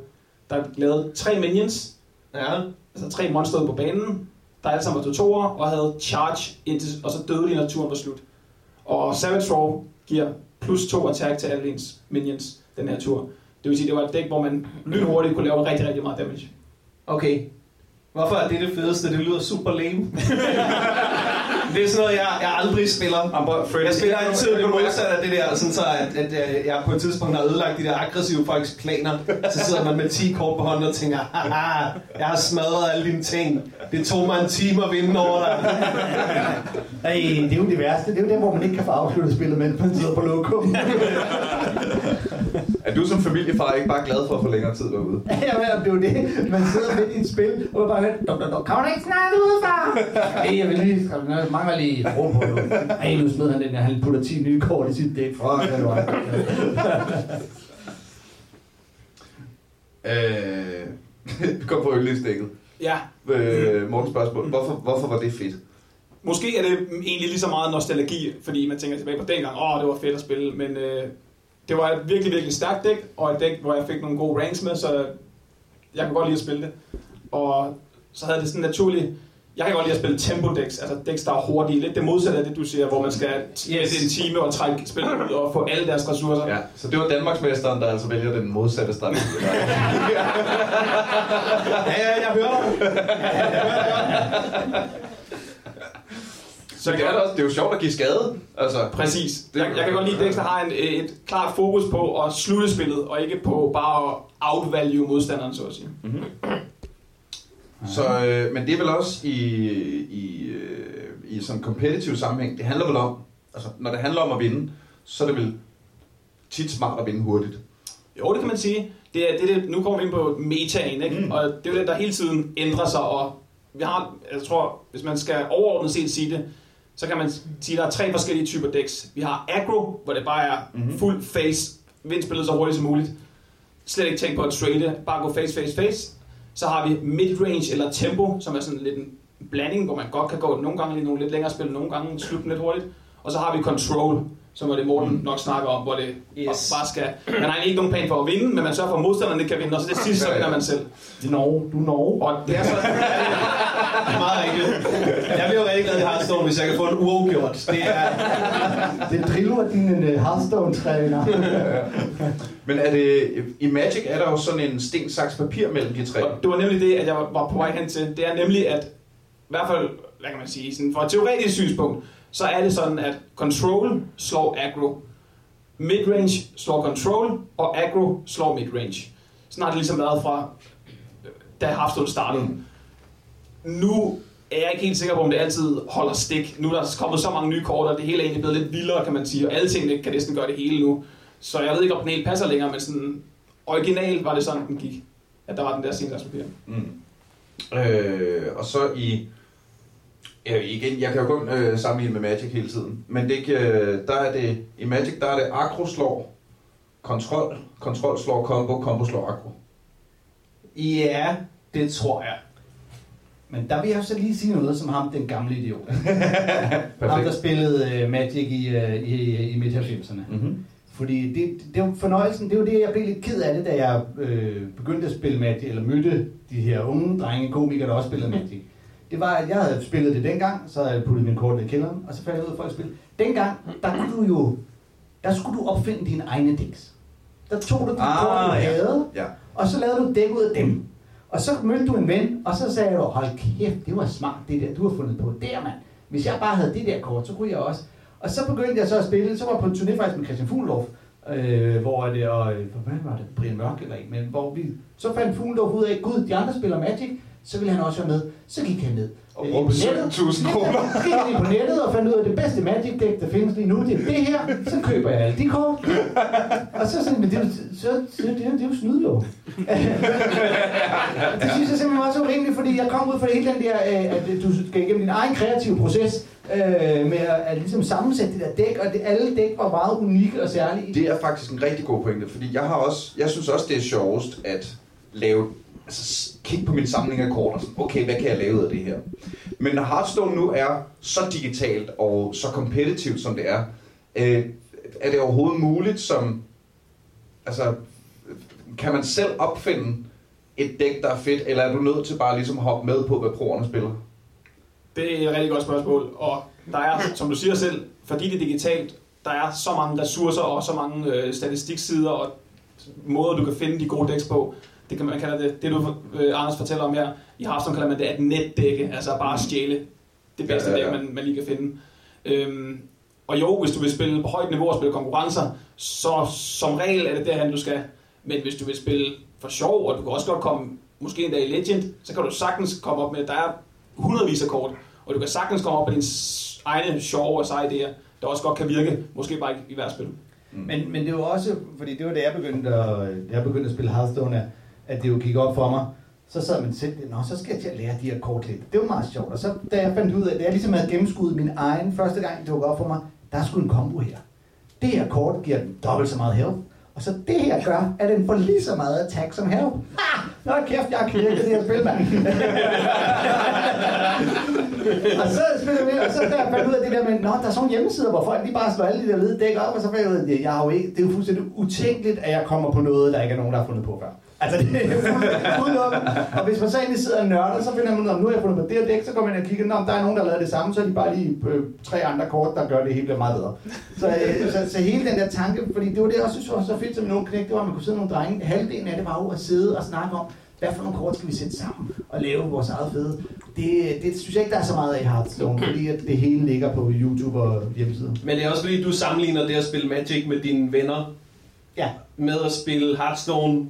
der lavede tre minions, Ja. altså tre monster på banen, der alle sammen var totorer, og havde charge, indtil, og så døde de, når turen var slut. Og Savage Roar giver plus to attack til alle ens minions den her tur. Det vil sige, det var et dæk, hvor man lynhurtigt kunne lave rigtig, rigtig meget damage. Okay. Hvorfor er det det fedeste? Det lyder super lame. det er sådan noget, jeg, jeg aldrig spiller. Jeg spiller altid det modsatte af det der, sådan så at, at, jeg på et tidspunkt har ødelagt de der aggressive folks planer. Så sidder man med 10 kort på hånden og tænker, haha, jeg har smadret alle dine ting. Det tog mig en time at vinde over dig. Ej, det er jo det værste. Det er jo der, hvor man ikke kan få afsluttet spillet, mens man sidder på lokum. Er du som familiefar ikke bare glad for at få længere tid derude? ja, men det er jo det. Man sidder midt i et spil, og man bare hører, dum, dum, dum. kan du ikke snakke ud, far? Ej, jeg vil lige, jeg mangler lige ro på nu. Ej, nu smed han den der, han putter 10 nye kort i sit dæk. Fuck, det var Øh, vi kom på yndlingsdækket. Ja, Øh, Morgens spørgsmål. Hvorfor, hvorfor var det fedt? måske er det egentlig lige så meget nostalgi, fordi man tænker tilbage på dengang, åh, det var fedt at spille, men øh, det var et virkelig, virkelig stærkt dæk, og et dæk, hvor jeg fik nogle gode ranks med, så jeg kunne godt lide at spille det. Og så havde det sådan naturligt, jeg kan godt lide at spille tempo decks, altså decks, der er hurtige, lidt det modsatte af det, du siger, hvor man skal yes. en time og trække spillet ud og få alle deres ressourcer. Ja, så det var Danmarksmesteren, der altså vælger den modsatte strategi. Ja, ja, jeg hører dig. Så det er, det, også, det er jo sjovt at give skade. Altså, Præcis. Det- Jeg, jeg kan godt lide decks, der har en, et klart fokus på at slutte spillet, og ikke på bare at outvalue modstanderen, så at sige. Så, øh, men det er vel også i, i, øh, i sådan en competitive sammenhæng, det handler vel om, altså når det handler om at vinde, så er det vel tit smart at vinde hurtigt. Jo, det kan man sige. Det er, det er det, nu kommer vi ind på metaen, ikke? Mm. og det er jo den, der hele tiden ændrer sig, og vi har, jeg tror, hvis man skal overordnet set sige det, så kan man sige, at der er tre forskellige typer decks. Vi har aggro, hvor det bare er Mhm. fuld face, vind spillet så hurtigt som muligt. Slet ikke tænke på at trade, bare gå face, face, face. Så har vi midrange eller tempo, som er sådan lidt en blanding, hvor man godt kan gå nogle gange i nogle lidt længere spil, nogle gange slutte lidt hurtigt. Og så har vi control, som er det Morten nok snakker om, hvor det Yes. bare skal... Man har ikke nogen plan for at vinde, men man sørger for, at modstanderne ikke kan vinde, og så det sidste, så vinder man selv. Det er Norge. Du er Norge. Og det er så... Meget rigtigt. Jeg bliver jo rigtig glad i Hearthstone, hvis jeg kan få en uafgjort. Det er, Det er Drillo og din uh, Hearthstone-træner. Men er det, i Magic er der jo sådan en sten, saks, papir mellem de tre. Og det var nemlig det, at jeg var- var på vej hen til. Det er nemlig, at i hvert fald, hvad kan man sige, sådan fra et teoretisk synspunkt, så er det sådan, at control slår aggro, midrange slår control, og aggro slår midrange. Sådan har det ligesom været fra, øh, da Hearthstone startede. Nu er jeg ikke helt sikker på, om det altid holder stik. Nu er der kommet så mange nye kort, og det hele er egentlig blevet lidt vildere, kan man sige, og alle tingene kan næsten gøre det hele nu. Så jeg ved ikke, om den helt passer længere, men sådan originalt var det sådan, den gik. At der var den der stensalgspapir. Mm. Øh, og så i... Ja, igen, jeg kan jo kun øh, sammenligne med Magic hele tiden. Men det, kan- der er det, i Magic, der er det aggro slår kontrol, kontrol slår combo, combo slår aggro. ja, det tror jeg. Men der vil jeg så lige sige noget som ham, den gamle idiot. ham, der spillede uh, Magic i, uh, i, i midt-90'erne. Mm-hmm. Fordi det, det var fornøjelsen, det var det, jeg blev lidt ked af det, da jeg øh, begyndte at spille Magic, eller mødte de her unge drenge komikere, der også spillede Magic. Det var, at jeg havde spillet det dengang, så havde jeg puttet min kort i kælderen, og så fandt jeg ud af, at folk spille. Dengang, der kunne du jo, der skulle du opfinde dine egne decks. Der tog du de Ah, kort, du ja. havde, Ja. og så lavede du dæk ud af dem. Og så mødte du en ven, og så sagde du, hold kæft, det var smart det der, du har fundet på. Der mand, hvis jeg bare havde det der kort, så kunne jeg også. Og så begyndte jeg så at spille, så var jeg på en turné faktisk med Christian Fuglendorf, øh, hvor er det, og øh, hvad var det, Brian Mørk eller ikke, men hvor vi, så fandt Fuglendorf ud af, gud, de andre spiller Magic, så ville han også være med. Så gik han ned. Og brugte på nettet. 17.000 kroner. Så gik han på nettet og fandt ud af, at det bedste Magic deck, der findes lige nu, det er det her. Så køber jeg alle de kort. Og så sådan, men det, er jo- så, så, det, er, det er jo snyd jo. det synes jeg simpelthen var så urimeligt, fordi jeg kom ud fra hele den der, øh, at du skal igennem din egen kreative proces, øh, med at, at ligesom sammensætte det der dæk, og det, alle dæk var meget unikke og særlige. Det er faktisk en rigtig god pointe, fordi jeg har også, jeg synes også, det er sjovest at lave, altså kigge på min samling af kort og sådan, okay, hvad kan jeg lave ud af det her? Men når Hearthstone nu er så digitalt og så kompetitivt, som det er, øh, er det overhovedet muligt som, altså, kan man selv opfinde et dæk, der er fedt, eller er du nødt til bare ligesom at hoppe med på, hvad proerne spiller? Det er et rigtig godt spørgsmål, og der er, som du siger selv, fordi det er digitalt, der er så mange ressourcer og så mange øh, statistiksider og måder, du kan finde de gode dæks på. Det kan man kalde det, det du, øh, Anders fortæller om her, i Hearthstone kalder man det at netdække, altså bare at stjæle det bedste Ja, ja, ja, dæk, man, man lige kan finde. Øhm, og jo, hvis du vil spille på højt niveau og spille konkurrencer, så som regel er det derhen, du skal. Men hvis du vil spille for sjov, og du kan også godt komme måske endda i Legend, så kan du sagtens komme op med, der er hundredvis af kort, og du kan sagtens komme op med dine egne sjove og seje idéer, der også godt kan virke, måske bare ikke i hvert spil. Men, men det var også, fordi det var da jeg begyndte at, jeg begyndte at spille Hearthstone, at- det jo gik op for mig. Så sad man selv, nå, så skal jeg til at lære de her kort lidt. Det var meget sjovt. Og så da jeg fandt ud af, da jeg ligesom havde gennemskuddet min egen første gang, det dukkede op for mig, der er sgu en kombo her. Det her kort giver den dobbelt så meget health. Og så det her gør, at den får lige så meget attack som health. Ha! Nå kæft, jeg har det her spil, mand. og så spiller vi, og så der fandt ud af det der med, nå, der er sådan nogle hjemmesider, hvor folk lige bare slår alle de der hvide dæk op, og så fandt jeg ud af, jeg har jo ikke, det er jo fuldstændig utænkeligt, at jeg kommer på noget, der ikke er nogen, der har fundet på før. Altså, det er udelukket. Og hvis man så egentlig sidder og nørder, så finder man ud af, nu har jeg fundet på det her dæk, så går man og kigger, nå, der er nogen, der har lavet det samme, så er de bare lige øh, tre andre kort, der gør det hele meget bedre. Så, øh, så, så, hele den der tanke, fordi det var det, jeg også synes var så fedt som nogen knæk, det var, at man kunne sidde nogle drenge, halvdelen af det var jo at sidde og snakke om, hvad for nogle kort skal vi sætte sammen og lave vores eget fede. Det, det synes jeg ikke, der er så meget af i Hearthstone, fordi at det hele ligger på YouTube og hjemmesider. Men det er også fordi, du sammenligner det at spille Magic med dine venner Ja, med at spille Hearthstone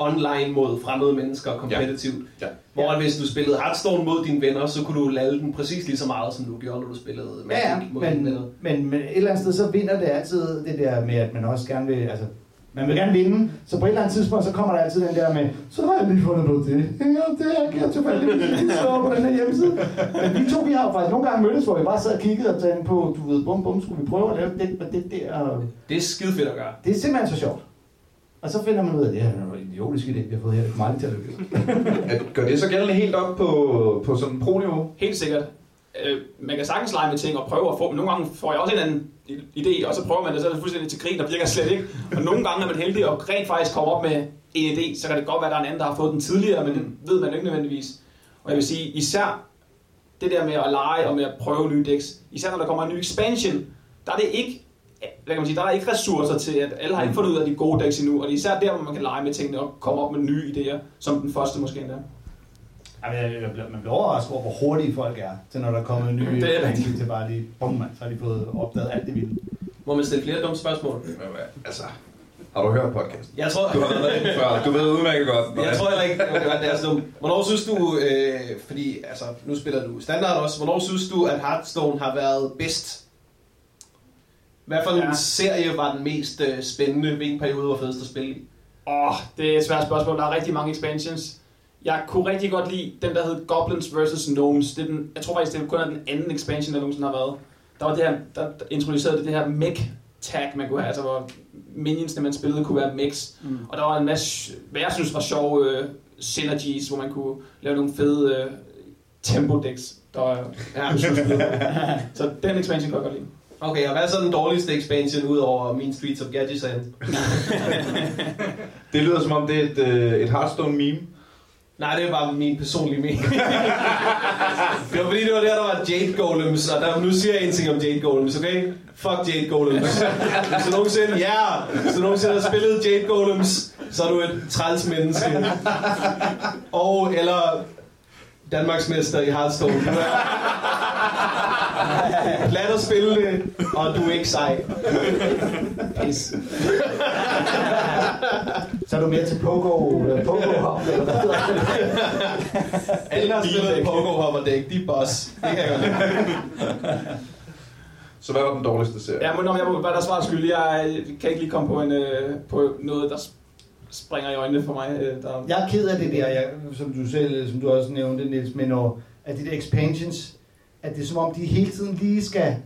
online mod fremmede mennesker kompetitivt. Ja. Hvor at hvis du spillede Hearthstone mod dine venner, så kunne du lave den præcis lige så meget, som du gjorde, når du spillede Magic ja, ja mod dine men, venner. men, men et eller andet sted, så vinder det altid det der med, at man også gerne vil, altså, Man vil gerne vinde, så på et eller andet tidspunkt, så kommer der altid den der med, så har jeg lige fundet på det. Ja, det er jeg tilfældigvis lige så på den her hjemmeside. Men vi to, vi har jo faktisk nogle gange mødtes, hvor vi bare sad og kiggede og tænkte på, du ved, bum bum, skulle vi prøve at lave det, det, det der. Det er skide fedt at gøre. Det er simpelthen så sjovt. Og så finder man ud af, at det er en idiotisk idé, vi har fået her. Det kommer aldrig til at lykkes. Gør det så gældende helt op på, på sådan pro-niveau? Helt sikkert. Øh, man kan sagtens lege med ting og prøve at få, men nogle gange får jeg også en anden idé, og så prøver man det, så er det fuldstændig til grin, og virker slet ikke. Og nogle gange er man heldig og rent faktisk kommer op med en idé, så kan det godt være, at der er en anden, der har fået den tidligere, men det ved man ikke nødvendigvis. Og jeg vil sige, især det der med at lege og med at prøve nye decks, især når der kommer en ny expansion, der er det ikke hvad kan man sige, der er ikke ressourcer til, at alle har ikke fundet ud af de gode decks endnu, og det er især der, hvor man kan lege med tingene og komme op med nye idéer, som den første måske endda. Ej, men jeg- jeg bliver- Man bliver overrasket over, hvor hurtige folk er, til når der kommer en ny Det er rigtigt. til bare lige, bum, man, så har de fået opdaget alt det vilde. Må man stille flere dumme spørgsmål? Altså, har du hørt podcasten? Jeg tror, Du har været derinde før. Du ved udmærket godt. jeg tror heller ikke, gøre det er så dumt. Hvornår synes du, øh, fordi altså, nu spiller du standard også, hvornår synes du, at Hearthstone har været bedst? Hvad for en Ja. serie var den mest øh, spændende? Hvilken periode var fedest at spille i? Åh, oh, det er et svært spørgsmål. Der er rigtig mange expansions. Jeg kunne rigtig godt lide den, der hed Goblins vs. Gnomes. Det er den, jeg tror faktisk, det kun er den anden expansion, der nogensinde har været. Der var det her, der der introducerede det, det her mech tag, man kunne have, altså hvor minionsene, man spillede, kunne være mechs. Mm. Og der var en masse, hvad jeg synes var sjove øh, synergies, hvor man kunne lave nogle fede øh, tempo decks. Der var, ja, så den expansion kan jeg godt lide. Okay, og hvad er så den dårligste expansion ud over Mean Streets of Gadgetzan? Det lyder som om, det er et, øh, et Hearthstone meme. Nej, det er bare min personlige mening. det var fordi, det var der, der var Jade Golems, og der, nu siger jeg en ting om Jade Golems, okay? Fuck Jade Golems. Hvis du nogensinde, ja, yeah, hvis du nogensinde har spillet Jade Golems, så er du et træls menneske. Og, eller Danmarksmester i Hearthstone. Du er plat at spille det, og du er ikke sej. Pis. Så er du mere til Pogo, øh, Pogo Hop, eller hvad hedder det? Alle, der har spillet Pogo Hopper Deck, de er boss. Det kan jeg godt lide. Så hvad var den dårligste serie? Ja, men om jeg må være der svar skyld, jeg kan ikke lige komme på, en, øh, på noget, der springer i øjnene for mig. Øh, der... Jeg er ked af det der, jeg, som du selv, som du også nævnte, Niels, men når, at de der expansions, at det er som om, de hele tiden lige skal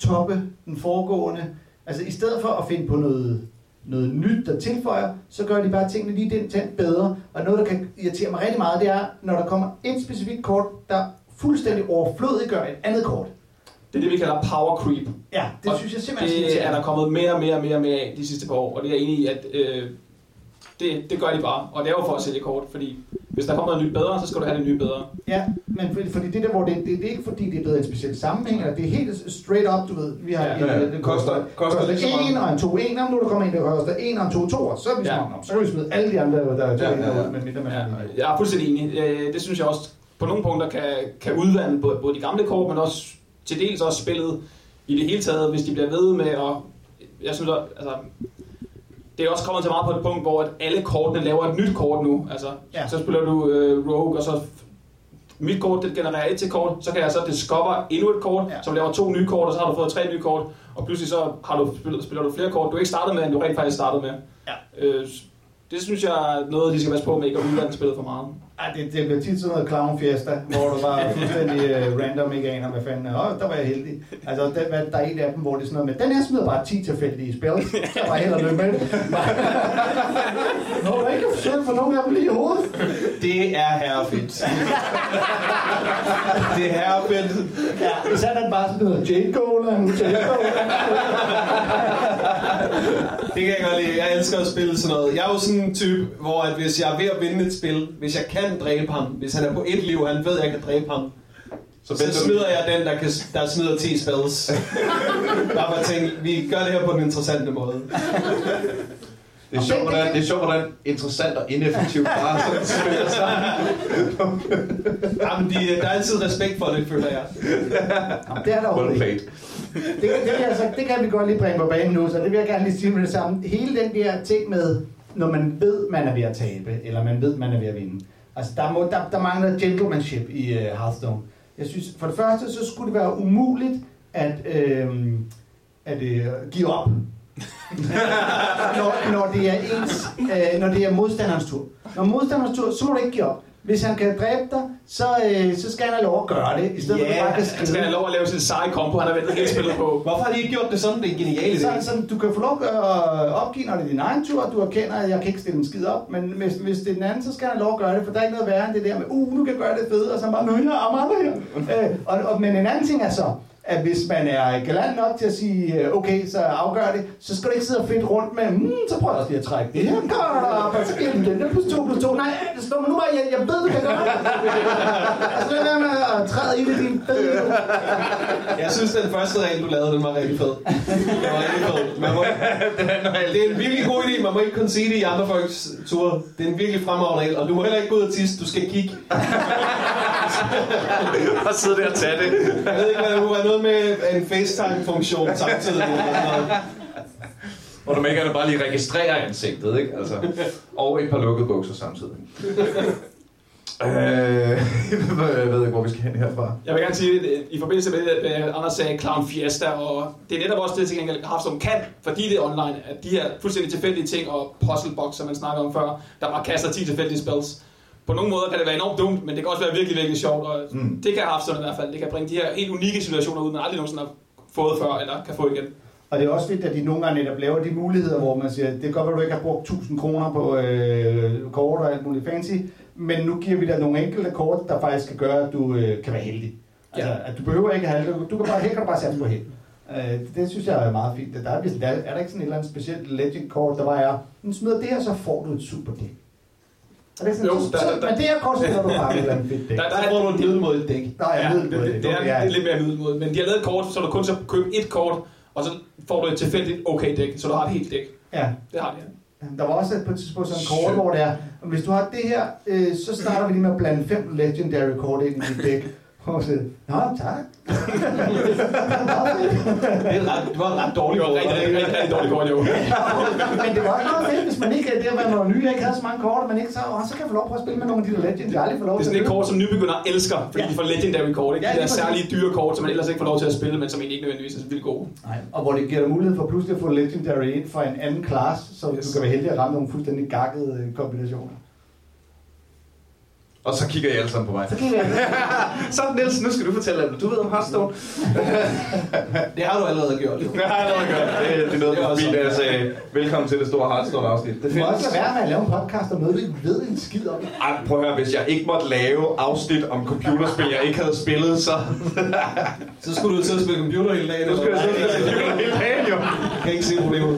toppe den foregående. Altså i stedet for at finde på noget, noget nyt, der tilføjer, så gør de bare tingene lige den tand bedre. Og noget, der kan irritere mig rigtig meget, det er, når der kommer et specifikt kort, der fuldstændig overflødiggør et andet kort. Det er det, vi kalder power creep. Ja, det Og synes jeg simpelthen Det er der kommet mere og mere og mere mere af de sidste par år, og det er jeg enig i, at øh, det, det gør de bare. Og det er jo for at sælge kort, fordi hvis der kommer noget nyt bedre, så skal du have det nye bedre. Ja, men fordi, fordi det der, hvor det, det, det er ikke fordi, det er blevet en speciel sammenhæng, eller det er helt straight up, du ved, vi har Ja, en, ja. det Koster- koster så meget. en og en to en, nu er der kommer en, der koster en og en to to, så er vi Ja. sådan, "Nå, så kan vi smide alle de andre, der er to Ja, en, ja, ja. men mindre man Ja, ja. jeg er fuldstændig enig. Øh, Det synes jeg også på nogle punkter kan, kan udvande både både de gamle kort, men også til dels også spillet i det hele taget, hvis de bliver ved med at... Jeg synes, at, altså, det er også kommet til meget på et punkt, hvor at alle kortene laver et nyt kort nu. Altså, Ja. Så spiller du øh, Rogue, og så mit kort det genererer et til kort, så kan jeg så discover endnu et kort, Ja. som laver to nye kort, og så har du fået tre nye kort, og pludselig så har du, spiller, spiller du flere kort, du ikke startede med, end du rent faktisk startede med. Ja. Øh, det synes jeg er noget, de skal passe på med ikke at udvande spillet for meget. Ej, det, det bliver tit sådan noget clown fiesta, hvor du bare fuldstændig uh, random ikke aner, hvad fanden er. Åh, der var jeg heldig. Altså, der, der er en af dem, hvor det er sådan noget med, den her smider bare 10 tilfældige spil. Jeg var heller løb med det. Nå, du ikke for nogen af dem lige i hovedet. Det er herrefedt. det er herrefedt. Ja, så er den bare sådan noget Jade Golan, Jade Golan. Det kan jeg godt lide. Jeg elsker at spille sådan noget. Jeg er jo sådan en type, hvor at hvis jeg er ved at vinde et spil, hvis jeg kan dræbe ham, hvis han er på et liv, og han ved, at jeg kan dræbe ham, så, så smider jeg den, der, kan, der smider 10 spells. Bare for at tænke, vi gør det her på den interessante måde. Det er sjovt, hvordan, det er sjovt, hvordan interessant og ineffektivt bare sådan spiller sammen. Jamen, de, der er altid respekt for det, føler jeg. Jamen, det er der overhovedet ikke. Det, kan- det, kan altså, det kan vi godt lige bringe på banen nu, så det vil jeg gerne lige sige med det samme. Hele den der ting med, når man ved, man er ved at tabe, eller man ved, man er ved at vinde. Altså, der, må, der, der mangler gentlemanship i uh, Hearthstone. Jeg synes, for det første, så skulle det være umuligt at, øh, at øh, give op. når, når, det er ens, øh, når det er modstanderens tur. Når modstanderens tur, så må du ikke give op. Hvis han kan dræbe dig, så, øh, så skal han have lov at gøre det, i stedet for at du bare kan Han skal skride. have lov at lave sin seje kombo, han har ventet hele spillet på. Hvorfor har de ikke gjort det sådan? Det er en genial Så, idé. så du kan få lov at opgive, når det er din egen tur, og du erkender, at jeg kan ikke stille en skid op, men hvis, hvis det er den anden, så skal han have lov at gøre det, for der er ikke noget værre end det der med, uh, nu kan jeg gøre det fede, og så bare, nu jeg har andre her. øh, og, og, men en anden ting er så, at hvis man er galant nok til at sige, øh, okay, så afgør det, så skal du ikke sidde og fedt rundt med, hmm, så prøv også lige at trække det her kort op, og så giver den den der plus 2 plus 2. Nej, det står mig nu bare ihjel, jeg ved, du kan gøre det. altså, det er med at træde i det, din fede idiot. Jeg synes, den første regel, du lavede, den var rigtig fed. Den var rigtig fed. Man må, det er en virkelig god idé. Man må ikke kun sige det i andre folks ture. Det er en virkelig fremragende regel. Og du må heller ikke gå ud og tisse. Du skal kigge. Og sidde der og tage det. Jeg ved ikke, hvad det var noget med en FaceTime-funktion samtidig. Og du ikke bare lige registrere ansigtet, ikke? Altså, og et par lukkede bukser samtidig. øh, jeg ved ikke, hvor vi skal hen herfra. Jeg vil gerne sige, at i forbindelse med det, at øh, Anders sagde Clown Fiesta, og det er netop også det, til gengæld Hearthstone kan, fordi det er online, at de her fuldstændig tilfældige ting og puzzlebox, som man snakker om før, der bare kaster 10 tilfældige spells. På nogle måder kan det være enormt dumt, men det kan også være virkelig, virkelig sjovt, og Mm. det kan Hearthstone i hvert fald. Det kan bringe de her helt unikke situationer ud, man aldrig nogensinde har fået før, eller kan få igen. Og det er også vigtigt, at de nogle gange netop laver de muligheder, hvor man siger, det kan godt være, at du ikke har brugt 1000 kroner på øh, kort og alt muligt fancy, men nu giver vi dig nogle enkelte kort, der faktisk kan gøre, at du øh, kan være heldig. Altså, Ja. at du behøver ikke have det. Du kan bare, her kan du bare sætte på held. Øh, det synes jeg er meget fint. Der er, der, er der ikke sådan et eller andet specielt legend-kort, der bare er, smider det her, så får du et super dæk. Er det ikke sådan, Jo, der- der- der- men det her kort, så spiller du bare et eller andet fedt dæk. Der, Der der, får du et middelmådigt dæk. Jeg ja, ved det, det, er, det er lidt mere middelmåde, men de har lavet et kort, så du kun så købe et kort, og så får du et tilfældigt okay dæk, så du har et helt dæk. Ja, Det har de, ja. Der var også et- på et tidspunkt sådan en kort, hvor det er, og hvis du har det her, øh, så starter vi lige med at blande fem legendary kort ind i dit dæk. Og så, Nå, tak. Det, er ret, det var et ret Det dårligt var rigtig, rigtig, rigtig, dårligt kort, jo. Men det var ikke noget fedt, hvis man ikke, det var man var ny, ikke havde så mange kort, man ikke så, og så kan jeg få lov på at spille med nogle af de der legends, jeg aldrig får lov Det er til sådan et at kort, som nybegynder elsker, fordi Ja. de får legendary kort, ikke? Ja, De der særlige dyre kort, som man ellers ikke får lov til at spille, men som egentlig ikke nødvendigvis er så vildt gode. Nej, og hvor det giver dig mulighed for pludselig at få legendary ind fra en anden class, så Yes. du kan være heldig at ramme nogle fuldstændig gakkede øh, kombinationer. Og så kigger I alle sammen på mig. Så jeg Så Niels, nu skal du fortælle, hvad du ved om Hearthstone. Det har du allerede gjort. Det har jeg allerede gjort. Det, det der også fint, sådan. at jeg sagde, velkommen til det store Hearthstone-afsnit. Det Du må også findes. være med at lave en podcast om noget, du ikke ved en skid om. Ej, prøv at høre, hvis jeg ikke måtte lave afsnit om computerspil, jeg ikke havde spillet, så Så skulle du til at spille computer hele dagen. nu skal jeg sidde og spille hele dagen, jo. Jeg kan ikke se problemet.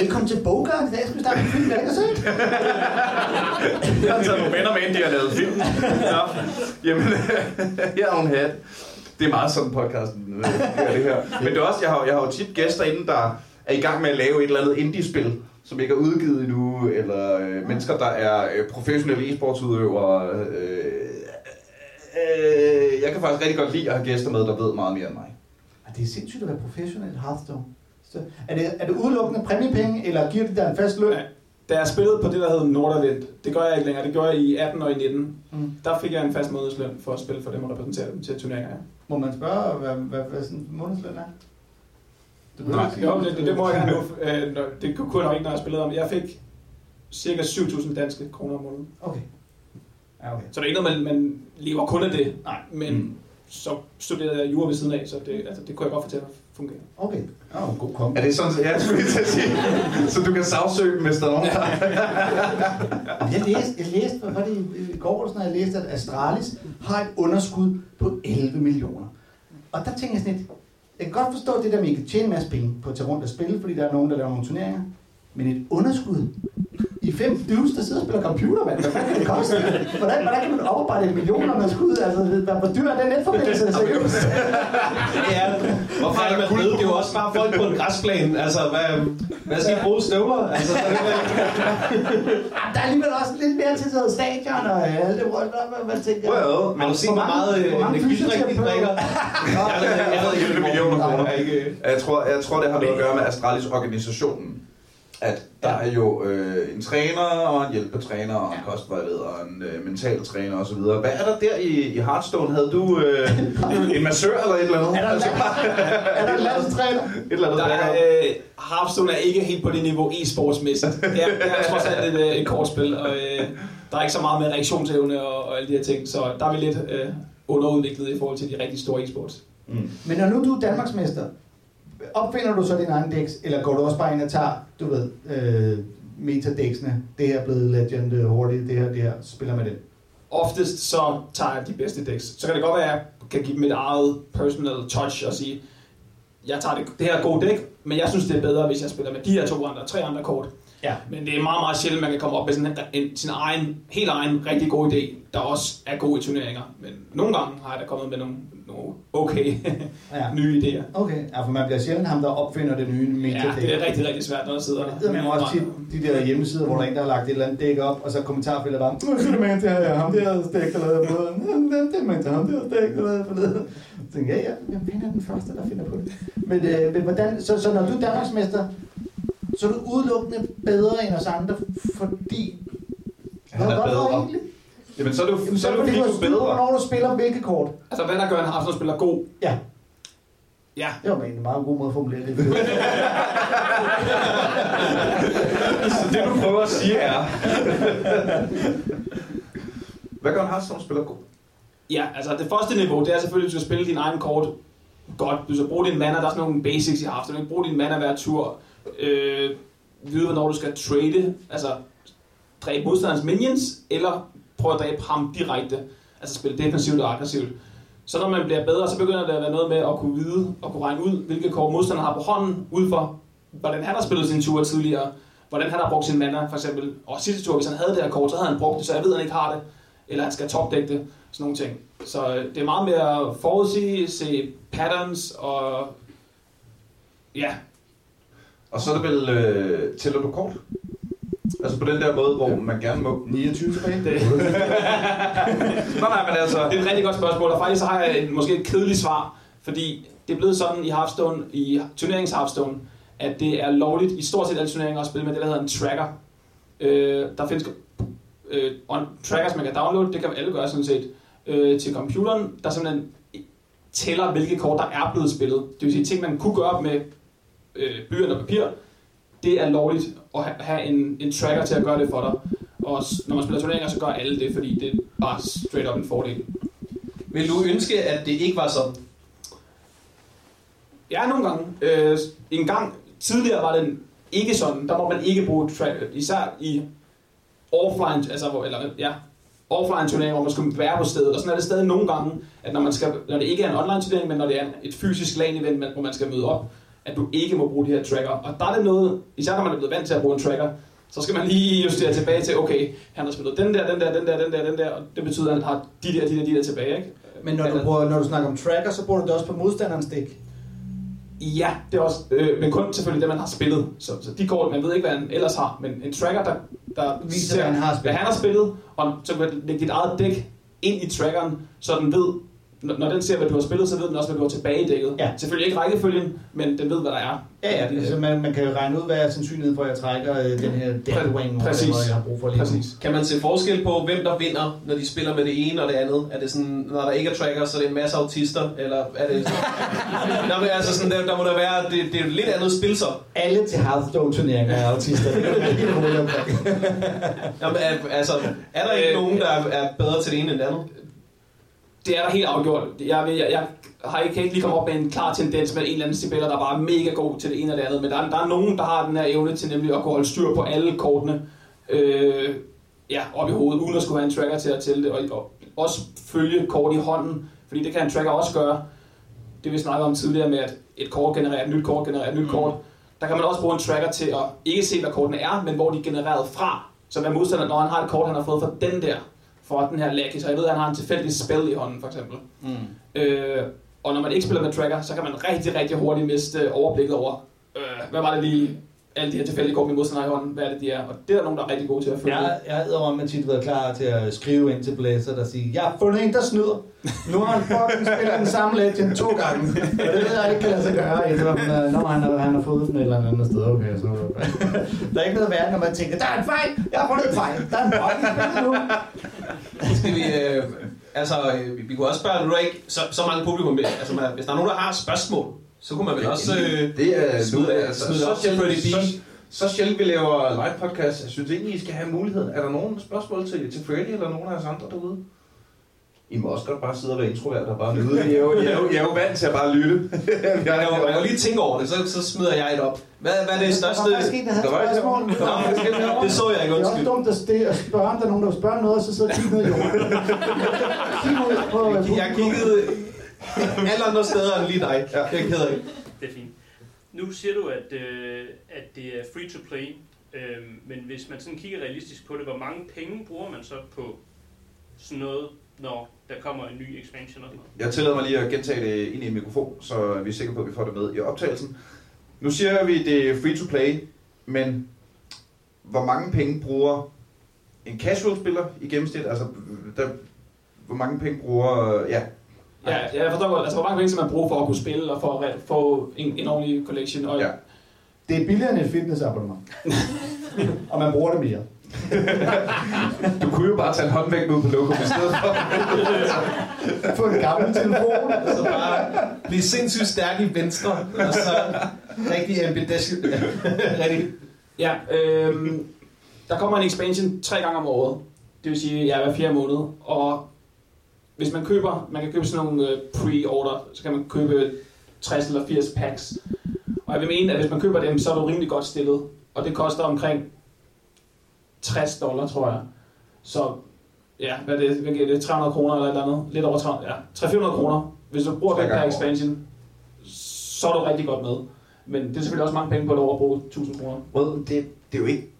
Velkommen til Bogart. I dag skal vi starte med film, jeg ikke har set. Jeg har taget nogle venner med, inden de har lavet film. Nå, jamen, her er hun hat. Det er meget sådan podcasten øh, gør det her. Men det er også, jeg har, jeg har jo tit gæster inden, der er i gang med at lave et eller andet indie-spil, som ikke er udgivet endnu, eller øh, mennesker, der er øh, professionelle e-sportsudøvere. Øh, øh, jeg kan faktisk rigtig godt lide at have gæster med, der ved meget mere end mig. Det er sindssygt at være professionel Hearthstone. Så er, det, er det udelukkende præmiepenge, eller giver det der en fast løn? Da jeg spillede på det, der hedder Nordavind, det gør jeg ikke længere, det gør jeg i 18 og i 19, Mm. der fik jeg en fast månedsløn for at spille for dem og repræsentere dem til turneringer. Ja. Må man spørge, hvad, hvad, hvad sådan en månedsløn er? Du Nej. Jo, det, det, det må jeg gerne nu. Øh, Det kunne jeg nok ikke, når jeg spillede om. Jeg fik cirka 7.000 danske kroner om måneden. Okay. Ja, okay. Så det er ikke noget, man, man lever kun af det. Nej. Men Mm. så studerede jeg jura ved siden af, så det, altså, det kunne jeg godt få til at fungere. Okay. Ja, en god kombo. Er det sådan, ja, jeg skulle lige sige, så du kan sagsøge dem, hvis der er nogen, der... Jeg læste, jeg læste hvad var det i- går, noget, jeg læste, at Astralis har et underskud på 11 millioner. Og der tænker jeg sådan lidt, jeg kan godt forstå det der med, at I kan tjene en masse penge på at tage rundt og spille, fordi der er nogen, der laver nogle turneringer. Men et underskud i fem dudes, der sidder og spiller computer, mand. Hvad fanden kan det koste? Hvordan, hvordan kan man oparbejde et millionerunderskud? Altså, hvor hvor dyr er den netforbindelse? Seriøst? Ja, hvorfor er det, man ved? Det er jo også bare folk på en græsplæne. Altså, hvad, hvad skal I bruge støvler? Altså, så er det Ah, Der er alligevel også lidt mere til sådan stadion og alt det rundt om, hvad man tænker. Well, har du set, hvor meget øh, energidrik de drikker? Jeg ved ikke, jeg ved ikke, 11 millioner kroner. Jeg ikke... Jeg tror, jeg tror, det har noget at gøre med Astralis organisationen. At der Ja. er jo øh, en træner og en hjælpetræner og en kostvejleder og en øh, mental træner osv. Hvad er der der i, i Hearthstone? Havde du øh, en massør eller et eller andet? Er der, Altså, er der landstræner? et eller andet Der der er, øh, Hearthstone er ikke helt på det niveau e-sportsmæssigt. Det er, det er trods alt et, øh, et kortspil, og øh, der er ikke så meget med reaktionsevne og, og alle de her ting, så der er vi lidt øh, underudviklet i forhold til de rigtig store e-sports. Mm. Men når nu du er Danmarksmester, opfinder du så din egen dæks, eller går du også bare ind og tager, du ved, øh, metadæksene, det her er blevet legend øh, hurtigt, det her, det her, spiller med det? Oftest så tager jeg de bedste decks. Så kan det godt være, at jeg kan give mit eget personal touch og sige, jeg tager det, det her er god dæk, men jeg synes, det er bedre, hvis jeg spiller med de her to andre, tre andre kort. Ja. Men det er meget, meget sjældent, man kan komme op med sådan en, en, sin egen, helt egen, rigtig god idé, der også er god i turneringer. Men nogle gange har jeg da kommet med nogle okay Ja. nye idéer. Okay, ja, for man bliver sjældent ham, der opfinder det nye Ja, metadæk. det er rigtig, rigtig svært, når der sidder... Det er også tit de der hjemmesider, hvor der er en, der har lagt et eller andet dæk op, og så kommentarfeltet bare, nu er det man til her, ham der dæk, der lavede forleden. Det er man til ham der dæk, der lavede forleden. Så tænkte jeg, ja, ja, hvem er den første, der finder på det? Men, øh, men hvordan, så, så når du er Danmarksmester, så er du udelukkende bedre end os andre, fordi... Han er bedre. egentlig? Jamen, så er det jo Jamen, så er det jo fordi du du er bedre. hvornår du spiller hvilke kort. Altså, hvad der gør en Hearthstone-spiller god? Ja, Ja, det var en meget god måde at formulere det. Så det, du prøver at sige, er... Hvad gør en Hearthstone-spiller god? Ja, altså det første niveau, det er selvfølgelig, at du skal spille din egen kort godt. Du skal bruge din mana, der er sådan nogle basics, har haft. Du skal bruge din mana hver tur. Øh, vide, hvornår du skal trade. Altså, dræbe modstanderens minions, eller prøve at dræbe ham direkte. Altså spille defensivt og aggressivt. Så når man bliver bedre, så begynder det at være noget med at kunne vide og kunne regne ud, hvilke kort modstanderen har på hånden, ud for, hvordan han har spillet sin tur tidligere, hvordan han har brugt sin mana, for eksempel. Og sidste tur, hvis han havde det her kort, så havde han brugt det, så jeg ved, at han ikke har det. Eller han skal topdække det, sådan nogle ting. Så øh, det er meget mere at forudsige, se patterns og... Ja, Og så er det vel... Øh, tæller du kort? Altså på den der måde, hvor man gerne må... 29 tilbage. det, Nej, nej, men altså... det er et rigtig godt spørgsmål, og faktisk så har jeg et, måske et kedeligt svar, fordi det er blevet sådan i Hearthstone, i turneringens Hearthstone, at det er lovligt i stort set alle turneringer at spille med det, der hedder en tracker. Øh, der findes øh, on trackers, man kan downloade, det kan alle gøre sådan set, øh, til computeren, der simpelthen tæller, hvilke kort, der er blevet spillet. Det vil sige, ting, man kunne gøre med øh, blyant og papir, det er lovligt at ha- have en, en tracker til at gøre det for dig. Og når man spiller turneringer, så gør alle det, fordi det er bare straight up en fordel. Vil du ønske, at det ikke var sådan? Ja, nogle gange. Øh, en gang tidligere var den ikke sådan. Der må man ikke bruge tracker. Især i offline, altså, hvor, eller, ja, offline turneringer, hvor man skal være på stedet. Og sådan er det stadig nogle gange, at når, man skal, når det ikke er en online turnering, men når det er et fysisk LAN-event, man- hvor man skal møde op, at du ikke må bruge de her tracker. Og der er det noget, især når man er blevet vant til at bruge en tracker, så skal man lige justere tilbage til, okay, han har spillet den der, den der, den der, den der, den der, og det betyder, at han har de der, de der, de der tilbage, ikke? Men når du, bruger, når du snakker om tracker, så bruger du det også på modstanderens dæk. Ja, det er også, øh, men kun selvfølgelig det, man har spillet. Så, så de kort, man ved ikke, hvad han ellers har, men en tracker, der, der Viser, hvad han har spillet. hvad han har spillet, og så kan du lægge dit eget dæk ind i trackeren, så den ved, når når den ser, hvad du har spillet, så ved den også, hvad du har tilbage i dækket. Ja. Selvfølgelig ikke rækkefølgen, men den ved, hvad der er. Ja, ja, altså man, man kan jo regne ud, hvad er sandsynligheden for, at jeg trækker øh, den her Deathwing, Præcis. hvor jeg har brug for lige. Præcis. Kan man se forskel på, hvem der vinder, når de spiller med det ene og det andet? Er det sådan, når der ikke er tracker, så er det en masse autister? Eller er det... Nå, men altså sådan, der, der må der være... Det, det er et lidt andet spil så. Alle til Hearthstone-turneringer er autister. Det er helt roligt omkring. Jamen, altså, er der ikke Øh, nogen, der er, er bedre til det ene end det andet? Det er der helt afgjort. Jeg, jeg, jeg har ikke, kan ikke lige komme op med en klar tendens med en eller anden spiller, der bare er mega god til det ene det andet. Men der er, der er nogen, der har den her evne til nemlig at kunne holde styr på alle kortene øh, ja, op i hovedet, uden at skulle have en tracker til at tælle det. Og, og også følge kort i hånden, fordi det kan en tracker også gøre. Det vi snakkede om tidligere med, at et kort genererer et nyt kort, genererer et nyt kort. Der kan man også bruge en tracker til at ikke se, hvad kortene er, men hvor de er genereret fra. Så hvad modstander, når han har et kort, han har fået fra den der, for den her lække, så jeg ved, at han har en tilfældig spil i hånden, for eksempel. Mm. Øh, og når man ikke spiller med tracker, så kan man rigtig, rigtig hurtigt miste overblikket over, øh, hvad var det lige, alle de her tilfældige kort med modstander i hånden, hvad er det, de er. Og det er der nogen, der er rigtig gode til at følge. Jeg, jeg havde om tit været klar til at skrive ind til Blæser og sige, jeg har fundet en, der snyder. Nu har han fucking spillet den samme legend to gange. Og det ved jeg ikke kan lade sig gøre. Jeg tror, man, når han, har, han har fået den et eller andet sted. Okay, så... der er ikke noget værd, når man tænker, der er en fejl. Jeg har fundet en fejl. Der er en fejl nu. Skal vi, øh, altså, øh, vi, vi kunne også spørge, nu er der ikke så, så mange publikum med. Altså, man, hvis der er nogen, der har spørgsmål, så kunne man vel også... Øh, Det er smid- nu, altså, smid så, op til Freddie sjældent, B. så, så sjældent vi laver live podcast. Jeg synes egentlig, I skal have muligheden. Er der nogen spørgsmål til, til Freddy eller nogen af os andre derude? I må også godt bare sidde og være introvert og bare nyde det. I er jo, I er jo, er vant til at bare lytte. jeg, jeg kan lige tænke over det, så, så smider jeg et op. Hvad, hvad er det største... Der var faktisk en, der havde et spørgsmål. Det så jeg ikke, Det er også undskyld. dumt at, det, at spørge, om der er nogen, der vil spørge noget, og så sidder og kigger ned i jorden. Jeg kiggede alle andre steder end lige dig. Jeg er ked af det. Det er fint. Nu siger du, at, øh, at det er free to play, øh, men hvis man sådan kigger realistisk på det, hvor mange penge bruger man så på sådan noget, når der kommer en ny expansion og sådan noget? Jeg tillader mig lige at gentage det ind i en mikrofon, så vi er sikre på, at vi får det med i optagelsen. Nu siger vi, at det er free to play, men hvor mange penge bruger en casual spiller i gennemsnit? Altså, der, hvor mange penge bruger... Ja, Ja, jeg forstår godt. Altså, hvor mange penge skal man bruge for at kunne spille og for at få en, en ordentlig collection? Og Ja. Det er billigere end et fitnessabonnement. og man bruger det mere. du kunne jo bare tage en håndvægt ud på lokum i stedet for. Få en gammel telefon. Så bare blive sindssygt stærk i venstre, og så rigtig ambidextrous. rigtig. Ja, øhm, der kommer en expansion tre gange om året. Det vil sige, ja, hver fjerde måned. Og hvis man køber, man kan købe sådan nogle øh, pre-order, så kan man købe 60 eller 80 packs. Og jeg vil mene, at hvis man køber dem, så er du rimelig godt stillet. Og det koster omkring 60 dollar, tror jeg. Så ja, hvad er det? Hvad giver det? 300 kroner eller et eller andet? Lidt over 300, ja. 300 kroner. Hvis du bruger den per expansion, så er du rigtig godt med. Men det er selvfølgelig også mange penge på at bruge 1000 kroner. Well, det, det er jo ikke...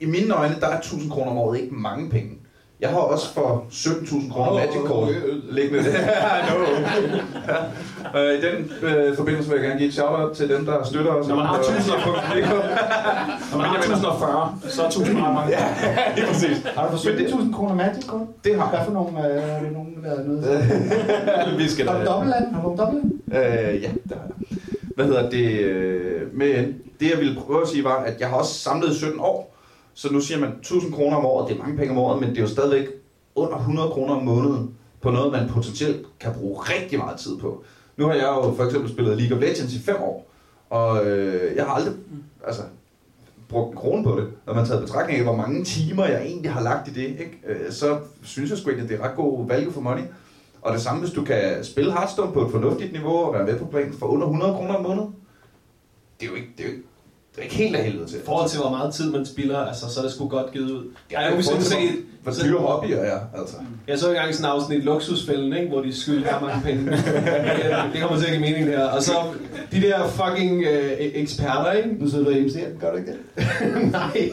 I mine øjne, der er 1000 kroner om året ikke mange penge. Jeg har også for 17.000 kroner Magic Card øh, øh. liggende der. no. ja. I den øh, forbindelse vil jeg gerne give et shout-out til dem, der støtter os. Når man har Øh, 1000 Når man har 1040, så er 1000 ret mange. Ja, lige præcis. Har du for Men det- 17.000 kroner Magic Card? Det har Hvad jeg. for nogle, øh, er det nogen, der er noget? Vi skal Har du da... dobbeltland? Har du dobbeltland? Øh, ja, det har jeg. Hvad hedder det? øh, Men det jeg ville prøve at sige var, at jeg har også samlet i 17 år. Så nu siger man 1000 kroner om året, det er mange penge om året, men det er jo stadigvæk under 100 kroner om måneden på noget, man potentielt kan bruge rigtig meget tid på. Nu har jeg jo for eksempel spillet League of Legends i 5 år, og øh, jeg har aldrig altså, brugt en krone på det. Når man tager betragtning af, hvor mange timer jeg egentlig har lagt i det, ikke? Øh, så synes jeg sgu ikke, at det er ret god value for money. Og det samme, hvis du kan spille Hearthstone på et fornuftigt niveau og være med på planen for under 100 kroner om måneden. Det er jo ikke, det er jo ikke, det er ikke helt af helvede til. I forhold til, hvor meget tid man spiller, altså, så er det sgu godt givet ud. Ja, jeg, kunne sådan se, Hvor dyre hobbyer er, altså. jeg så engang sådan afsnit luksusfælden, ikke, hvor de skylder mange penge. Ja, det kommer til at give mening der. Og så de der fucking øh, eksperter, ikke? Nu sidder du og den, gør du ikke det? Nej.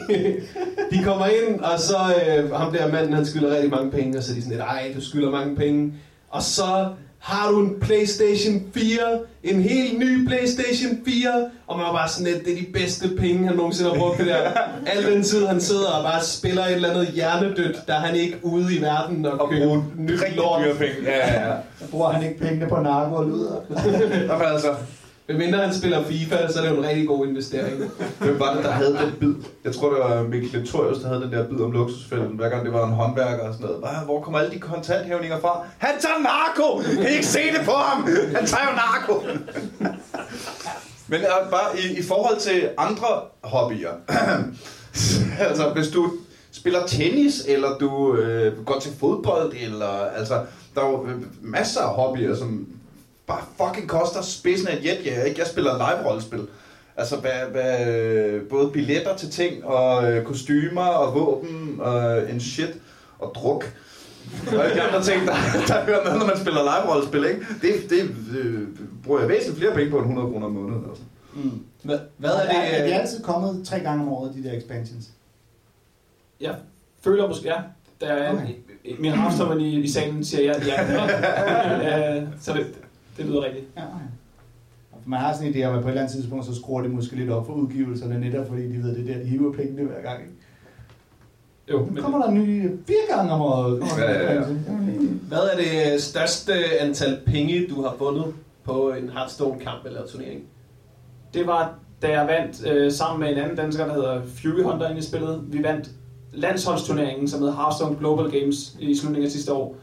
De kommer ind, og så øh, ham der manden, han skylder rigtig mange penge, og så er de sådan lidt, ej, du skylder mange penge. Og så har du en Playstation 4, en helt ny Playstation 4, og man var bare sådan lidt, det er de bedste penge, han nogensinde har brugt det der. Al den tid, han sidder og bare spiller et eller andet hjernedødt, der er han ikke ude i verden og, Og køber bruge nyt lort. penge. Ja, ja, ja. Så bruger han ikke pengene på narko og men altså, Men mindre han spiller FIFA, så er det jo en rigtig god investering. hvem var det, der havde den bid? Jeg tror, det var Mikkel Letorius, der havde den der bid om luksusfælden, hver gang det var en håndværker og sådan noget. Hvor kommer alle de kontanthævninger fra? Han tager narko! Kan I ikke se det på ham? Han tager jo narko! Men uh, bare i, i forhold til andre hobbyer. altså, hvis du spiller tennis, eller du øh, går til fodbold, eller altså, der er jo øh, masser af hobbyer, som bare fucking koster spidsen af et jetjager, ikke? Jeg spiller live-rollespil. Altså, hvad, hvad, øh, både billetter til ting, og øh, kostymer, og våben, og en shit, og druk. Og alle de andre ting, der, der hører med, når man spiller live-rollespil, ikke? Det, det øh, bruger jeg væsentligt flere penge på end 100 kroner om måneden. Altså. Mm. Hvad, hvad er er, er de det? altid kommet tre gange om året, de der expansions? Jeg føler måske, ja. Der er Okay. min havstrømmen i, i salen siger ja. ja. ja så det, det lyder rigtigt. Ja, man har sådan en idé om, at på et eller andet tidspunkt, så skruer de måske lidt op for udgivelserne, netop fordi de ved, det er der, de hiver pengene hver gang. Ikke? Jo, Nu men kommer der en ny fire gange om året. Ja, ja, ja. konkurrence. Hvad er det største antal penge, du har vundet på en Hearthstone-kamp eller turnering? Det var, da jeg vandt øh, sammen med en anden dansker, der hedder Fury Hunter ind i spillet. Vi vandt landsholdsturneringen, som hedder Hearthstone Global Games i slutningen af sidste år.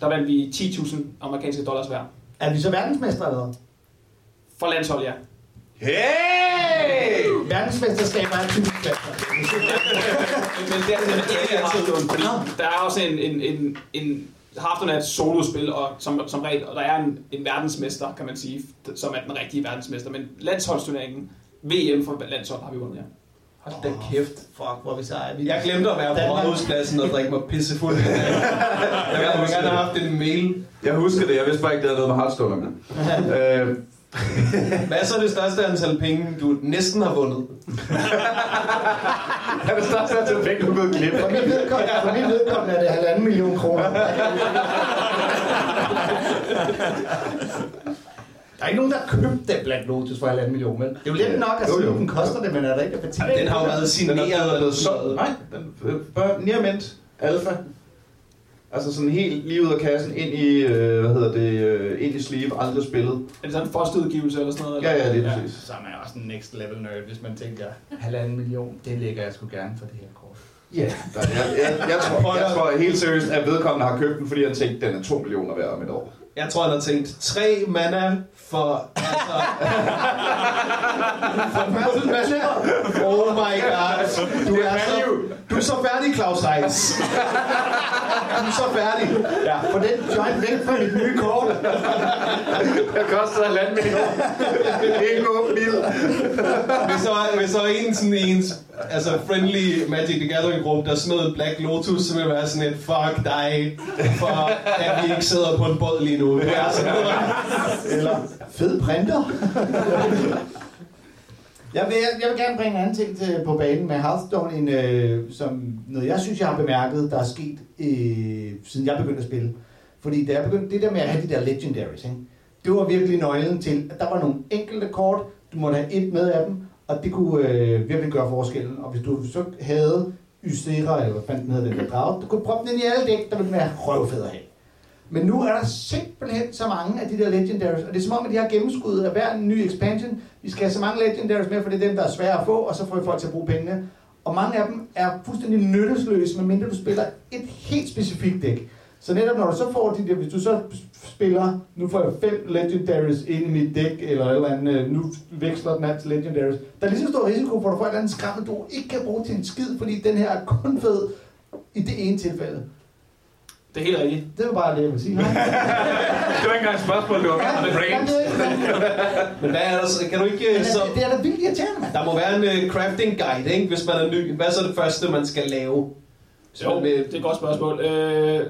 Der vandt vi 10.000 amerikanske dollars hver. Er vi så verdensmestre eller hvad? For landshold, ja. Hey! Verdensmesterskaber er typisk. Men det er det ikke fordi der er også en, en, en, en Hearthstone er et solospil, og som, som regel, og der er en, en verdensmester, kan man sige, som er den rigtige verdensmester. Men landsholdsturneringen, VM for landshold, har vi vundet, ja. Hold da kæft. Fuck, hvor vi seje. Vi... Jeg glemte at være på rådhuspladsen og drikke mig pissefuld. jeg ville huske gerne have haft en mail. Jeg husker det, jeg vidste bare ikke, det havde noget med Hearthstone at gøre. øh, Hvad er så det største antal penge, du næsten har vundet? er det største antal penge, du er gået glip For af? vedkommende, for mit vedkommende er det halvanden million kroner. Der er ikke nogen, der har købt den Black Lotus for halvanden million, men det er jo lidt nok at sige, at den koster det, men er der ikke appetit? Den har jo været Den signeret er eller blevet solgt. Nej, den bare Nearmint Alpha. Altså sådan helt lige ud af kassen, ind i, øh, hvad hedder det, øh, ind i sleeve, aldrig spillet. Er det sådan en førsteudgivelse eller sådan noget? Ja, eller? ja, det er præcis. Så er man også en next level nerd, hvis man tænker, halvanden million, det lægger jeg sgu gerne for det her kort. Ja, der, jeg, jeg, jeg, tror, jeg tror helt seriøst, at vedkommende har købt den, fordi han tænkte, den er 2 millioner værd om et år. Jeg tror, han har tænkt, tre mana for... Altså, for medlemmer. Oh my god. Du er så, du er så færdig, Claus Heis. Du er så færdig. Ja, for den joint væk fra mit nye kort. Det koster en land million. Ikke åben ild. Hvis der var, hvis der var en sådan ens altså friendly Magic the Gathering gruppe, der smed Black Lotus, så ville det være sådan et fuck dig, for at vi ikke sidder på en båd lige nu. Er noget. Eller fed printer jeg, vil, jeg vil gerne bringe en anden ting til, på banen med Hearthstone, en, øh, som noget jeg synes, jeg har bemærket, der er sket, øh, siden jeg begyndte at spille. Fordi da jeg begyndte, det der med at have de der legendaries, ikke? det var virkelig nøglen til, at der var nogle enkelte kort, du måtte have et med af dem, og det kunne øh, virkelig gøre forskellen. Og hvis du så havde Ysera, eller hvad fanden den hedder, den der drage, du kunne proppe den ind i alle dæk, der ville den være røvfed at have. Men nu er der simpelthen så mange af de der legendaries, og det er som om, at de har gennemskuddet af hver ny expansion. Vi skal have så mange legendaries med, for det er dem, der er svære at få, og så får vi folk til at bruge pengene. Og mange af dem er fuldstændig nyttesløse, medmindre du spiller et helt specifikt dæk. Så netop når du så får de der, hvis du så spiller, nu får jeg fem legendaries ind i mit dæk, eller et eller andet, øh, nu veksler den alt til legendaries. Der er lige så stor risiko for, at du får et eller andet skrammel, du ikke kan bruge til en skid, fordi den her er kun fed i det ene tilfælde. Det er helt rigtigt. Det var bare det, jeg vil sige. Det var ikke engang et spørgsmål, det var bare ja, brains. det- Men hvad er der så? Kan du ikke... Men øh, Så, det, det er da vildt irriterende, mand. der må være en uh, crafting guide, ikke? hvis man er ny. Hvad er så det første, man skal lave? Så Jo, med, det er et godt spørgsmål. Øh,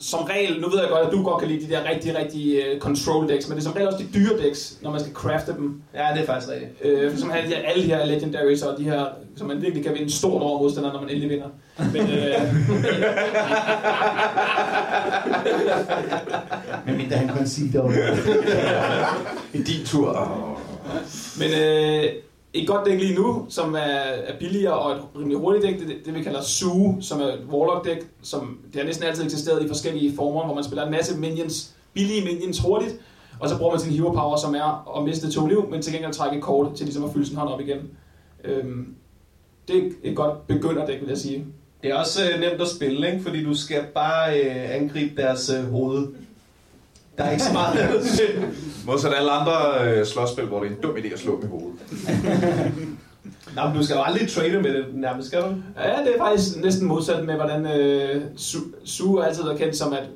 som regel, nu ved jeg godt, at du godt kan lide de der rigtig, rigtig uh, control decks, men det er som regel også de dyre decks, når man skal crafte dem. Ja, det er faktisk rigtigt. Øh, for som har de her, alle de her legendaries og de her, som man virkelig kan vinde stort over modstander, når man endelig vinder. Men, øh, Men mindre han conceder. I din tur. men øh, et godt dæk lige nu, som er, er billigere og et rimelig hurtigt dæk, det, det, vi kalder Zoo, som er et Warlock dæk, som det har næsten altid eksisteret i forskellige former, hvor man spiller en masse minions, billige minions hurtigt, og så bruger man sin hero power, som er at miste to liv, men til gengæld trække kort til ligesom at fylde sin hånd op igen. Øhm, det er et godt begynderdæk, vil jeg sige. Det er også øh, nemt at spille, ikke? fordi du skal bare øh, angribe deres øh, hoved. Der er ikke så meget. Modsat alle andre øh, slåsspil, hvor det er en dum idé at slå dem i hovedet. Nå, men du skal jo aldrig trade med det nærmest, skal du? Ja, det er faktisk næsten modsat med, hvordan øh, Su- Su altid er kendt som, at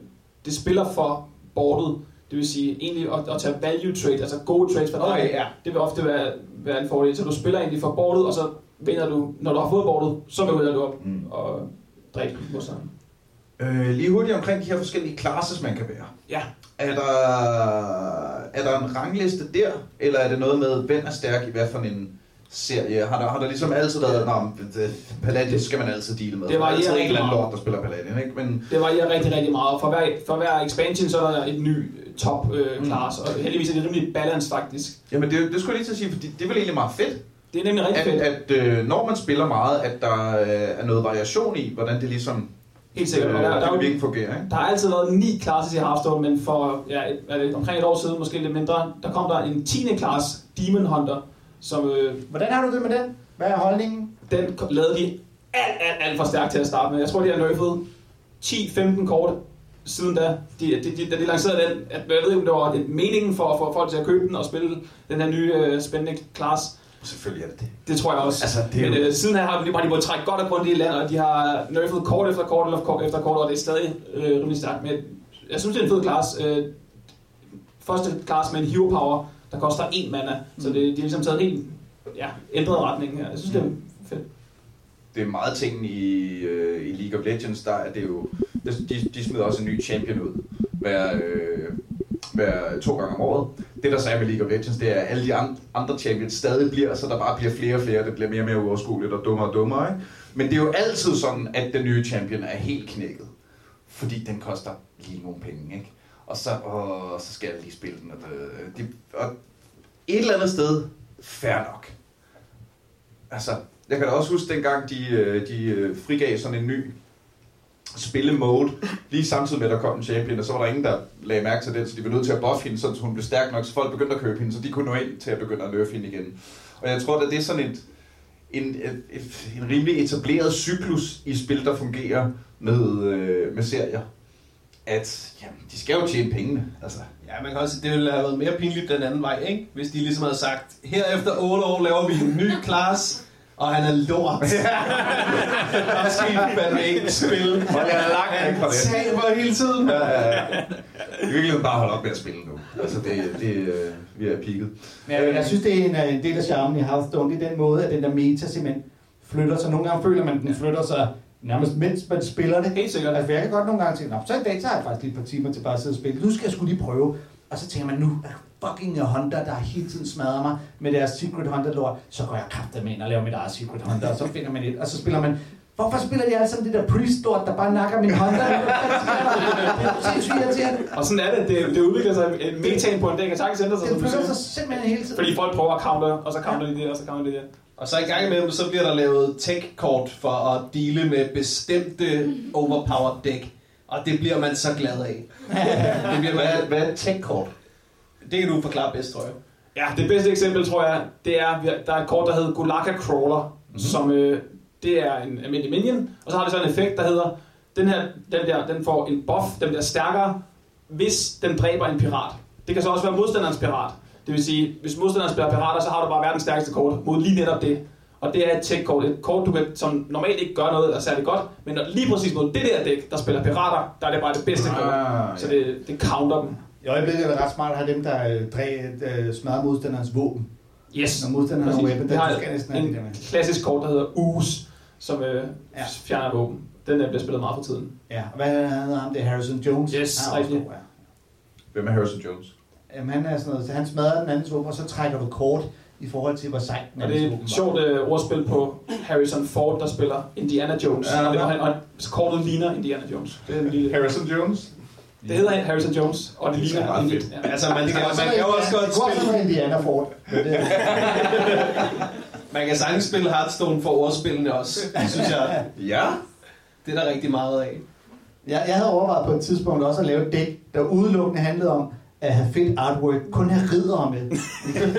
det spiller for bordet. Det vil sige egentlig at, at tage value trade, altså gode trades for dig. Okay, ja. Det vil ofte være, være en fordel. Så du spiller egentlig for bordet, og så vinder du, når du har fået bordet, så vinder du op Mm. og dræber modstanderen. Øh, lige hurtigt omkring de her forskellige classes, man kan være. Ja. Er der, er der en rangliste der, eller er det noget med, hvem er stærk i hvad for en serie? Har der, har der ligesom altid været, Nå, det- Paladin skal man altid deale med. Det varierer altid en eller anden lort, der spiller Paladin, ikke? Men Det varierer rigtig, rigtig meget. For hver, for hver expansion, så er der et ny top øh, class, og heldigvis er det rimelig balance faktisk. Jamen, det, det skulle jeg lige til at sige, fordi det er vel egentlig meget fedt, Det er nemlig rigtig at, fedt. at øh, når man spiller meget, at der øh, er noget variation i, hvordan det ligesom Helt sikkert. Øh, der, der, er virkelig fungerer, ikke? Der har altid været ni classes i Hearthstone, men for ja, et, er det, omkring et år siden, måske lidt mindre, der kom der en 10. class, Demon Hunter, som øh, Hvordan har du det med den? Hvad er holdningen? den ko- lavede de alt, alt, alt for stærkt til at starte med. Jeg tror, de har nerfet 10-15 kort siden da. De, de, de, da de lancerede den, at, jeg ved ikke, om det var meningen for at få folk til at købe den og spille den her nye øh, spændende class. Selvfølgelig er det det. Det tror jeg også. Altså, det er Men øh, siden her har de, har de både trækket godt og grundigt i land, og de har nerfet kort efter kort eller kort efter kort, og det er stadig øh, rimelig stærkt. Men jeg synes, det er en fed class. Øh, første class med en hero power, der koster en mana, så det, de har ligesom taget en helt ja, ændret retning her. Jeg synes, det er fedt. det er meget ting i, øh, i League of Legends, der er det jo... De, de smider også en ny champion ud hver, øh, hver to gange om året. Det der så er med League of Legends, det er, at alle de andre champions stadig bliver, så der bare bliver flere og flere, det bliver mere og mere uoverskueligt og dummere og dummere. Ikke? Men det er jo altid sådan, at den nye champion er helt knækket. Fordi den koster lige nogle penge, ikke? Og så, åh, så skal jeg lige spille den. Og, det, de, og et eller andet sted, fair nok. Altså, jeg kan da også huske dengang, de, øh, de øh, frigav sådan en ny spillemode, lige samtidig med, at der kom en champion, og så var der ingen, der lagde mærke til det, så de var nødt til at buffe hende, så hun blev stærk nok, så folk begyndte at købe hende, så de kunne nå ind til at begynde at nerfe hende igen. Og jeg tror, at det er sådan et, en, et, en rimelig etableret cyklus i spil, der fungerer med, øh, med serier. At jamen, de skal jo tjene pengene. Altså, Ja, man kan også det ville have været mere pinligt den anden vej, ikke? Hvis de ligesom havde sagt, her efter 8 år laver vi en ny klasse, og han er lort. Skal I fandme ikke spille. Hold jer langt væk fra Han det. taber hele tiden. Ja, ja, ja. I virkeligheden bare holde op med at spille nu. Altså, det, det, øh, vi er peaked. Men jeg, jeg synes, det er en, øh, en del af charmen i Hearthstone. Det er den måde, at den der meta simpelthen flytter sig. Nogle gange føler man, at den flytter sig nærmest mens man spiller det. Helt sikkert. Altså, jeg kan godt nogle gange tænke, "Nå, så i dag så har jeg faktisk lige et par timer til bare at sidde og spille. Nu skal jeg skulle lige prøve. Og så tænker man, nu er fucking Hunter, der hele tiden smadrer mig med deres Secret Hunter lort. Så går jeg kraftigt med ind og laver mit eget Secret Hunter, og så finder man et, og så spiller man Hvorfor spiller de alle sammen det der priest lort, der bare nakker min Hunter? Det er sindssygt irriterende. Og sådan er det. Det, det udvikler sig et metan på en dag, kan sagtens ændre sig, Det flytter sig simpelthen hele tiden. Fordi folk prøver at counter, og så counter de det, og så counter de det. Og så i gang imellem, så bliver der lavet tech-kort for at dele med bestemte overpowered dæk. Og det bliver man så glad af. Det, bliver Hvad, man, er- hvad er et tech-kort? det kan du forklare bedst, tror jeg. Ja, det bedste eksempel, tror jeg, det er, der er et kort, der hedder Golaka Crawler, mm-hmm. som øh, det er en almindelig minion, og så har det så en effekt, der hedder, den her, den der, den får en buff, den bliver stærkere, hvis den dræber en pirat. Det kan så også være modstanderens pirat. Det vil sige, hvis modstanderen spiller pirater, så har du bare verdens stærkeste kort mod lige netop det. Og det er et tech-kort. Et kort, du kan, som normalt ikke gør noget, der er særlig godt, men når, lige præcis mod det der dæk, der spiller pirater, der er det bare det bedste kort. Ah, Så det, det counter dem. I øjeblikket er det ret smart at have dem, der øh, dræ, øh, smadrer modstanderens våben. Yes. Når modstanderen har weapon, der skal næsten have en det der med. klassisk kort, der hedder Ooze, som øh, Ja. fjerner våben. Den øh, bliver spillet meget for tiden. Ja, og hvad hedder ham? Det er Harrison Jones. Yes, Han er rigtigt. ja. Hvem er Harrison Jones? Jamen, han er sådan noget, så han smadrer den andens våben, og så trækker du kort i forhold til, hvor sejt den Og det er et sjovt øh, ordspil på Harrison Ford, der spiller Indiana Jones. Ja, og, det var han, og kortet ligner Indiana Jones. Det, er en lille, Harrison Jones? det hedder han Harrison Jones, og det Det er ligner meget en fedt. ja. Altså, man, Det kan, man kan jo også Indiana- godt det spille... være Indiana Ford. Det, Man kan sagtens spille Hearthstone for ordspillene også. Det synes jeg, Ja. det er der rigtig meget af. jeg, jeg havde overvejet på et tidspunkt også at lave et dæk, der udelukkende handlede om at have fedt artwork, kun have riddere med.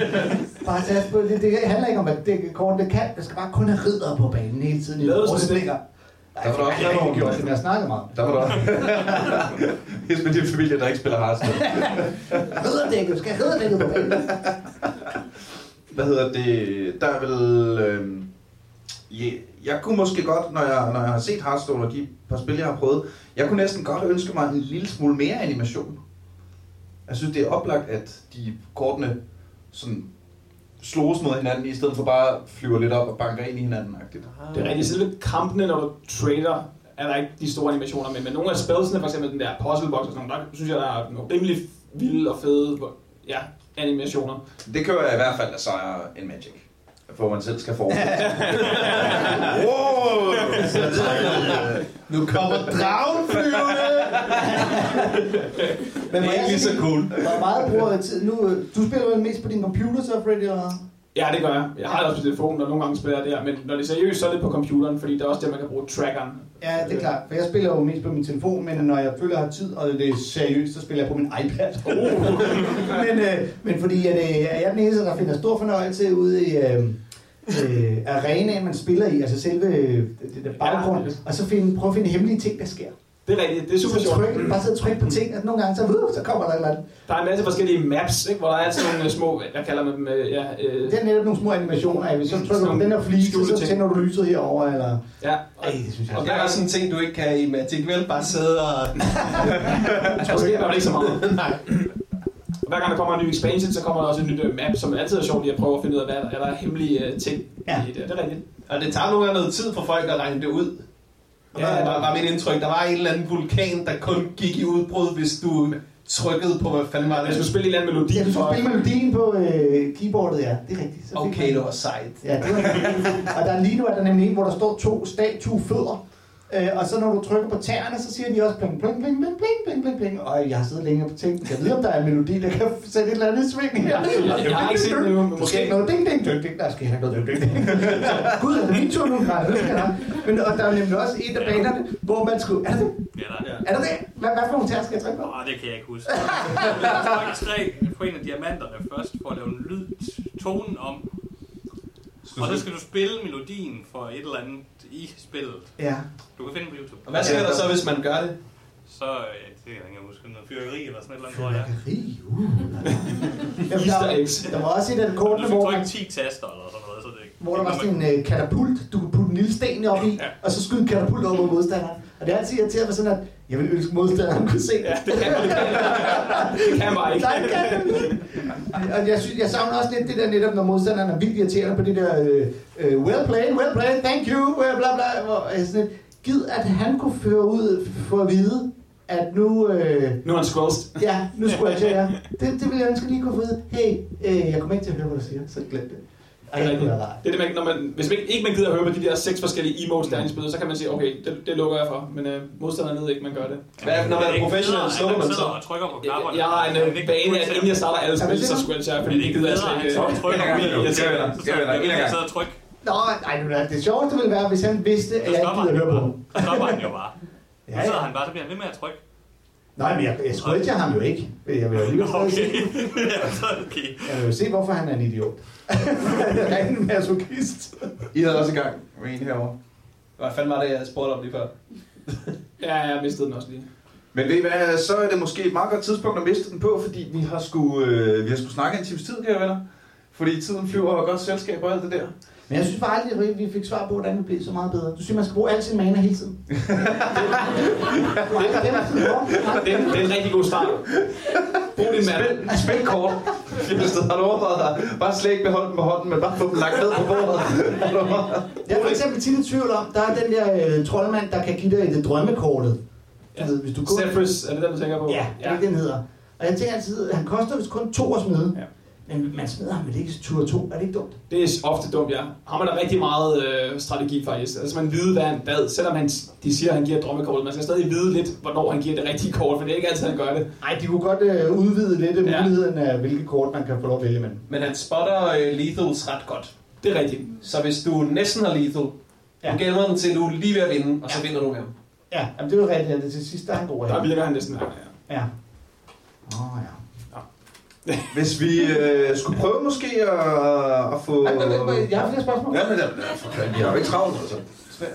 bare tage på, det, det handler ikke om, at det kort det kan, det skal bare kun have riddere på banen hele tiden. Lavede sådan et Rustninger. Der var der også jeg har gjort det, men jeg snakker meget. Der var der Hilsen med din familie, der ikke spiller Hearthstone. Ridderdækket, du skal ridderdækket på banen. Hvad hedder det? Der er vel... Øh, ja, jeg kunne måske godt, når jeg, når jeg har set Hearthstone og de par spil, jeg har prøvet, jeg kunne næsten godt ønske mig en lille smule mere animation. Jeg synes, det er oplagt, at de kortene sådan slås mod hinanden, i stedet for bare flyver lidt op og banker ind i hinanden. -agtigt. Det er rigtigt. Selve kampene, når du trader, er der ikke de store animationer med. Men nogle af spelsene, for eksempel den der puzzle box og sådan noget, der synes jeg, der er nogle rimelig vilde og fede ja, animationer. Det kører jeg i hvert fald af sejre en Magic. Hvor man selv skal forestille wow! Nu kommer dragen! Men Det er ikke lige så cool. Hvor meget bruger jeg tid? Nu, øh, du spiller vel mest på din computer så, Freddy? Eller? Ja, det gør jeg. Jeg har det også på telefonen, og nogle gange spiller jeg der, men når det er seriøst, så er det på computeren, fordi det er også der, man kan bruge trackeren. Ja, det er klart. For jeg spiller jo mest på min telefon, men når jeg føler, jeg har tid, og det er seriøst, så spiller jeg på min iPad. men, øh, men fordi at, øh, jeg er den eneste, der finder stor fornøjelse ude i øh, øh, arenaen, man spiller i, altså selve øh, det der baggrund, Ja. og så finde, prøve at finde hemmelige ting, der sker. Det er rigtigt, det er super sjovt. tryk, bare sidde og trykke på ting, og nogle gange så, uh, så kommer der et eller andet. Der er en masse forskellige maps, ikke? hvor der er altid nogle øh, små, jeg kalder dem, øh, ja, øh, Det er netop nogle små animationer af, hvis så trykker du på Sådan den her flise, skjulte så tænder du lyset herover eller... ja. Ej, det synes jeg Og der er også en ting, du ikke kan i Magic, vel? Bare sidde og... I hvert fald ikke så meget. Nej. Hver gang der kommer en ny expansion, så kommer der også et nyt øh, map, som altid er sjovt lige at prøve at finde ud af, hvad er der er der hemmelige øh, ting Ja. i det. Det er rigtigt. Og det tager nogle gange noget tid for folk at regne det ud. Og Ja, der var, var mit indtryk, der var en eller anden vulkan, der kun gik i udbrud, hvis du trykkede på, hvad fanden var Jeg det? skulle spille en eller anden melodi Ja, du skal spille melodien på øh, keyboardet, ja. Det er rigtigt. Så Okay, man- det var sejt. Ja, det var Og der er lige nu er der nemlig en, hvor der står to statuefødder. Øh, og så når du trykker på tæerne, så siger de også pling, pling, pling, pling, pling, pling, pling, pling. Og jeg har siddet længe og tænkt, jeg ved, om der er en melodi, der kan sætte et eller andet i sving her. Jeg har ikke set endnu, men Måske noget ding, ding, ding, ding. Der skal have noget ding, ding, ding. Gud, er det min tur nu? Nej, det skal jeg. Men og der er nemlig også et af banerne, hvor man skulle... Er det det? Ja, der. Er det det? Hvad, hvad for nogle tæer skal jeg trykke på? Åh, det kan jeg ikke huske. Jeg trykker tre på en af diamanterne først, for at lave en lyd, tonen om. Og så skal du spille melodien for et eller andet i spillet. Ja. Du kan finde den på YouTube. Og hvad sker der så, hvis man gør det? Så, øh, det kan jeg ikke huske, noget fyrværkeri eller sådan et eller andet, tror jeg. Fyrværkeri, uh. Jamen, Easter der, eggs. der var også et af kortene, du hvor man trykke 10 taster eller sådan noget. Hvor der var sådan en øh, katapult, du kunne putte en lille sten op i, Ja. og så skyde katapult over mod modstanderen. Og det er altid irriterende med sådan, at jeg vil ønske modstanderen kunne se det. Ja, det kan man ikke. Det kan man ikke. Nej, det kan. Og jeg, synes, jeg savner også lidt det der netop, når modstanderen er vildt irriterende på det der, øh, øh, well played, well played, thank you, bla bla bla. Hvor, jeg sådan lidt, Gid, at han kunne føre ud for at vide, at nu, øh, Nu er han scrolled. ja, nu skulle jeg jer. Det, det ville jeg ønske lige kunne få vide. Hey, øh, jeg kommer ikke til at høre, hvad du siger, så glem det. Ej, det. Det er det, man, når man, hvis man ikke, man gider at høre på de der seks forskellige emotes, der er i spillet, så kan man sige, okay, det, det lukker jeg for. Men øh, modstanderen ved ikke, man gør det. Hvad, når man er professionel, slukker man så? trykker på Jeg, knapperne. jeg har en øh, bane, at inden jeg starter alle spil, så skulle jeg at, fordi det gider jeg slet ikke. Så trykker skal vi da, så sidder gang. jeg sidder og tryk. Nå, nej, nu er det sjoveste ville være, hvis han vidste, at Så jeg ikke gider han høre på ham. bare. Så stopper han jo bare. Ja, Så sidder han bare, så bliver han ved med at trykke. Nej, men jeg, jeg scratcher ham jo ikke. Jeg vil jo alligevel stadig se, Okay. Okay. jeg vil jo se, hvorfor han er en idiot. han er en masochist. I havde også i gang med en herovre. Hvad fanden var det, jeg spurgte om lige før? Ja, jeg mistede den også lige. Men ved I hvad, så er det måske et meget godt tidspunkt at miste den på, fordi vi har sgu, øh, vi har sgu snakket en times tid, kære venner. Fordi tiden flyver og godt selskab og alt det der. Men jeg synes bare aldrig, at vi fik svar på, hvordan det blev så meget bedre. Du synes, man skal bruge al sin mana hele tiden. Det er Det er, en, det er en rigtig god start. Brug din mand. Spil, spil kort. Hvis du har overvejet dig, bare slet ikke beholde dem på hånden, men bare få dem lagt ned på bordet. Jeg er for eksempel tit i tvivl om, der er den der øh, troldmand, der kan give dig det drømmekortet. Du ved, hvis du går... Zephyrus, er det den, du tænker på? Ja, det er ikke, den hedder. Og jeg tænker altid, han koster vist kun to at smide. Ja. Men man smider ham vel ikke tur to, er det ikke dumt? Det er ofte dumt, ja. Har man da rigtig meget øh, strategi faktisk. Altså man vide, hvad han bad. Selvom han, de siger, at han giver drømmekortet, man skal stadig vide lidt, hvornår han giver det rigtige kort, for det er ikke altid, han gør det. Nej, de kunne godt øh, udvide lidt Ja. ja. muligheden af, hvilke kort man kan få lov at vælge mellem. Men han spotter øh, lethals ret godt. Det er rigtigt. Så hvis du næsten har lethal, Ja. du gælder den til, du er lige ved at vinde, og så vinder du med ham. Ja, jamen, det er jo rigtigt, at det til sidst der er han god Der her. virker han næsten hver ja. Ja. Åh, oh, ja. Hvis vi øh, skulle prøve måske at, at få... Ej, men, men, Jeg har flere spørgsmål. Ja, men det er for fanden, vi har jo ikke travlt, altså.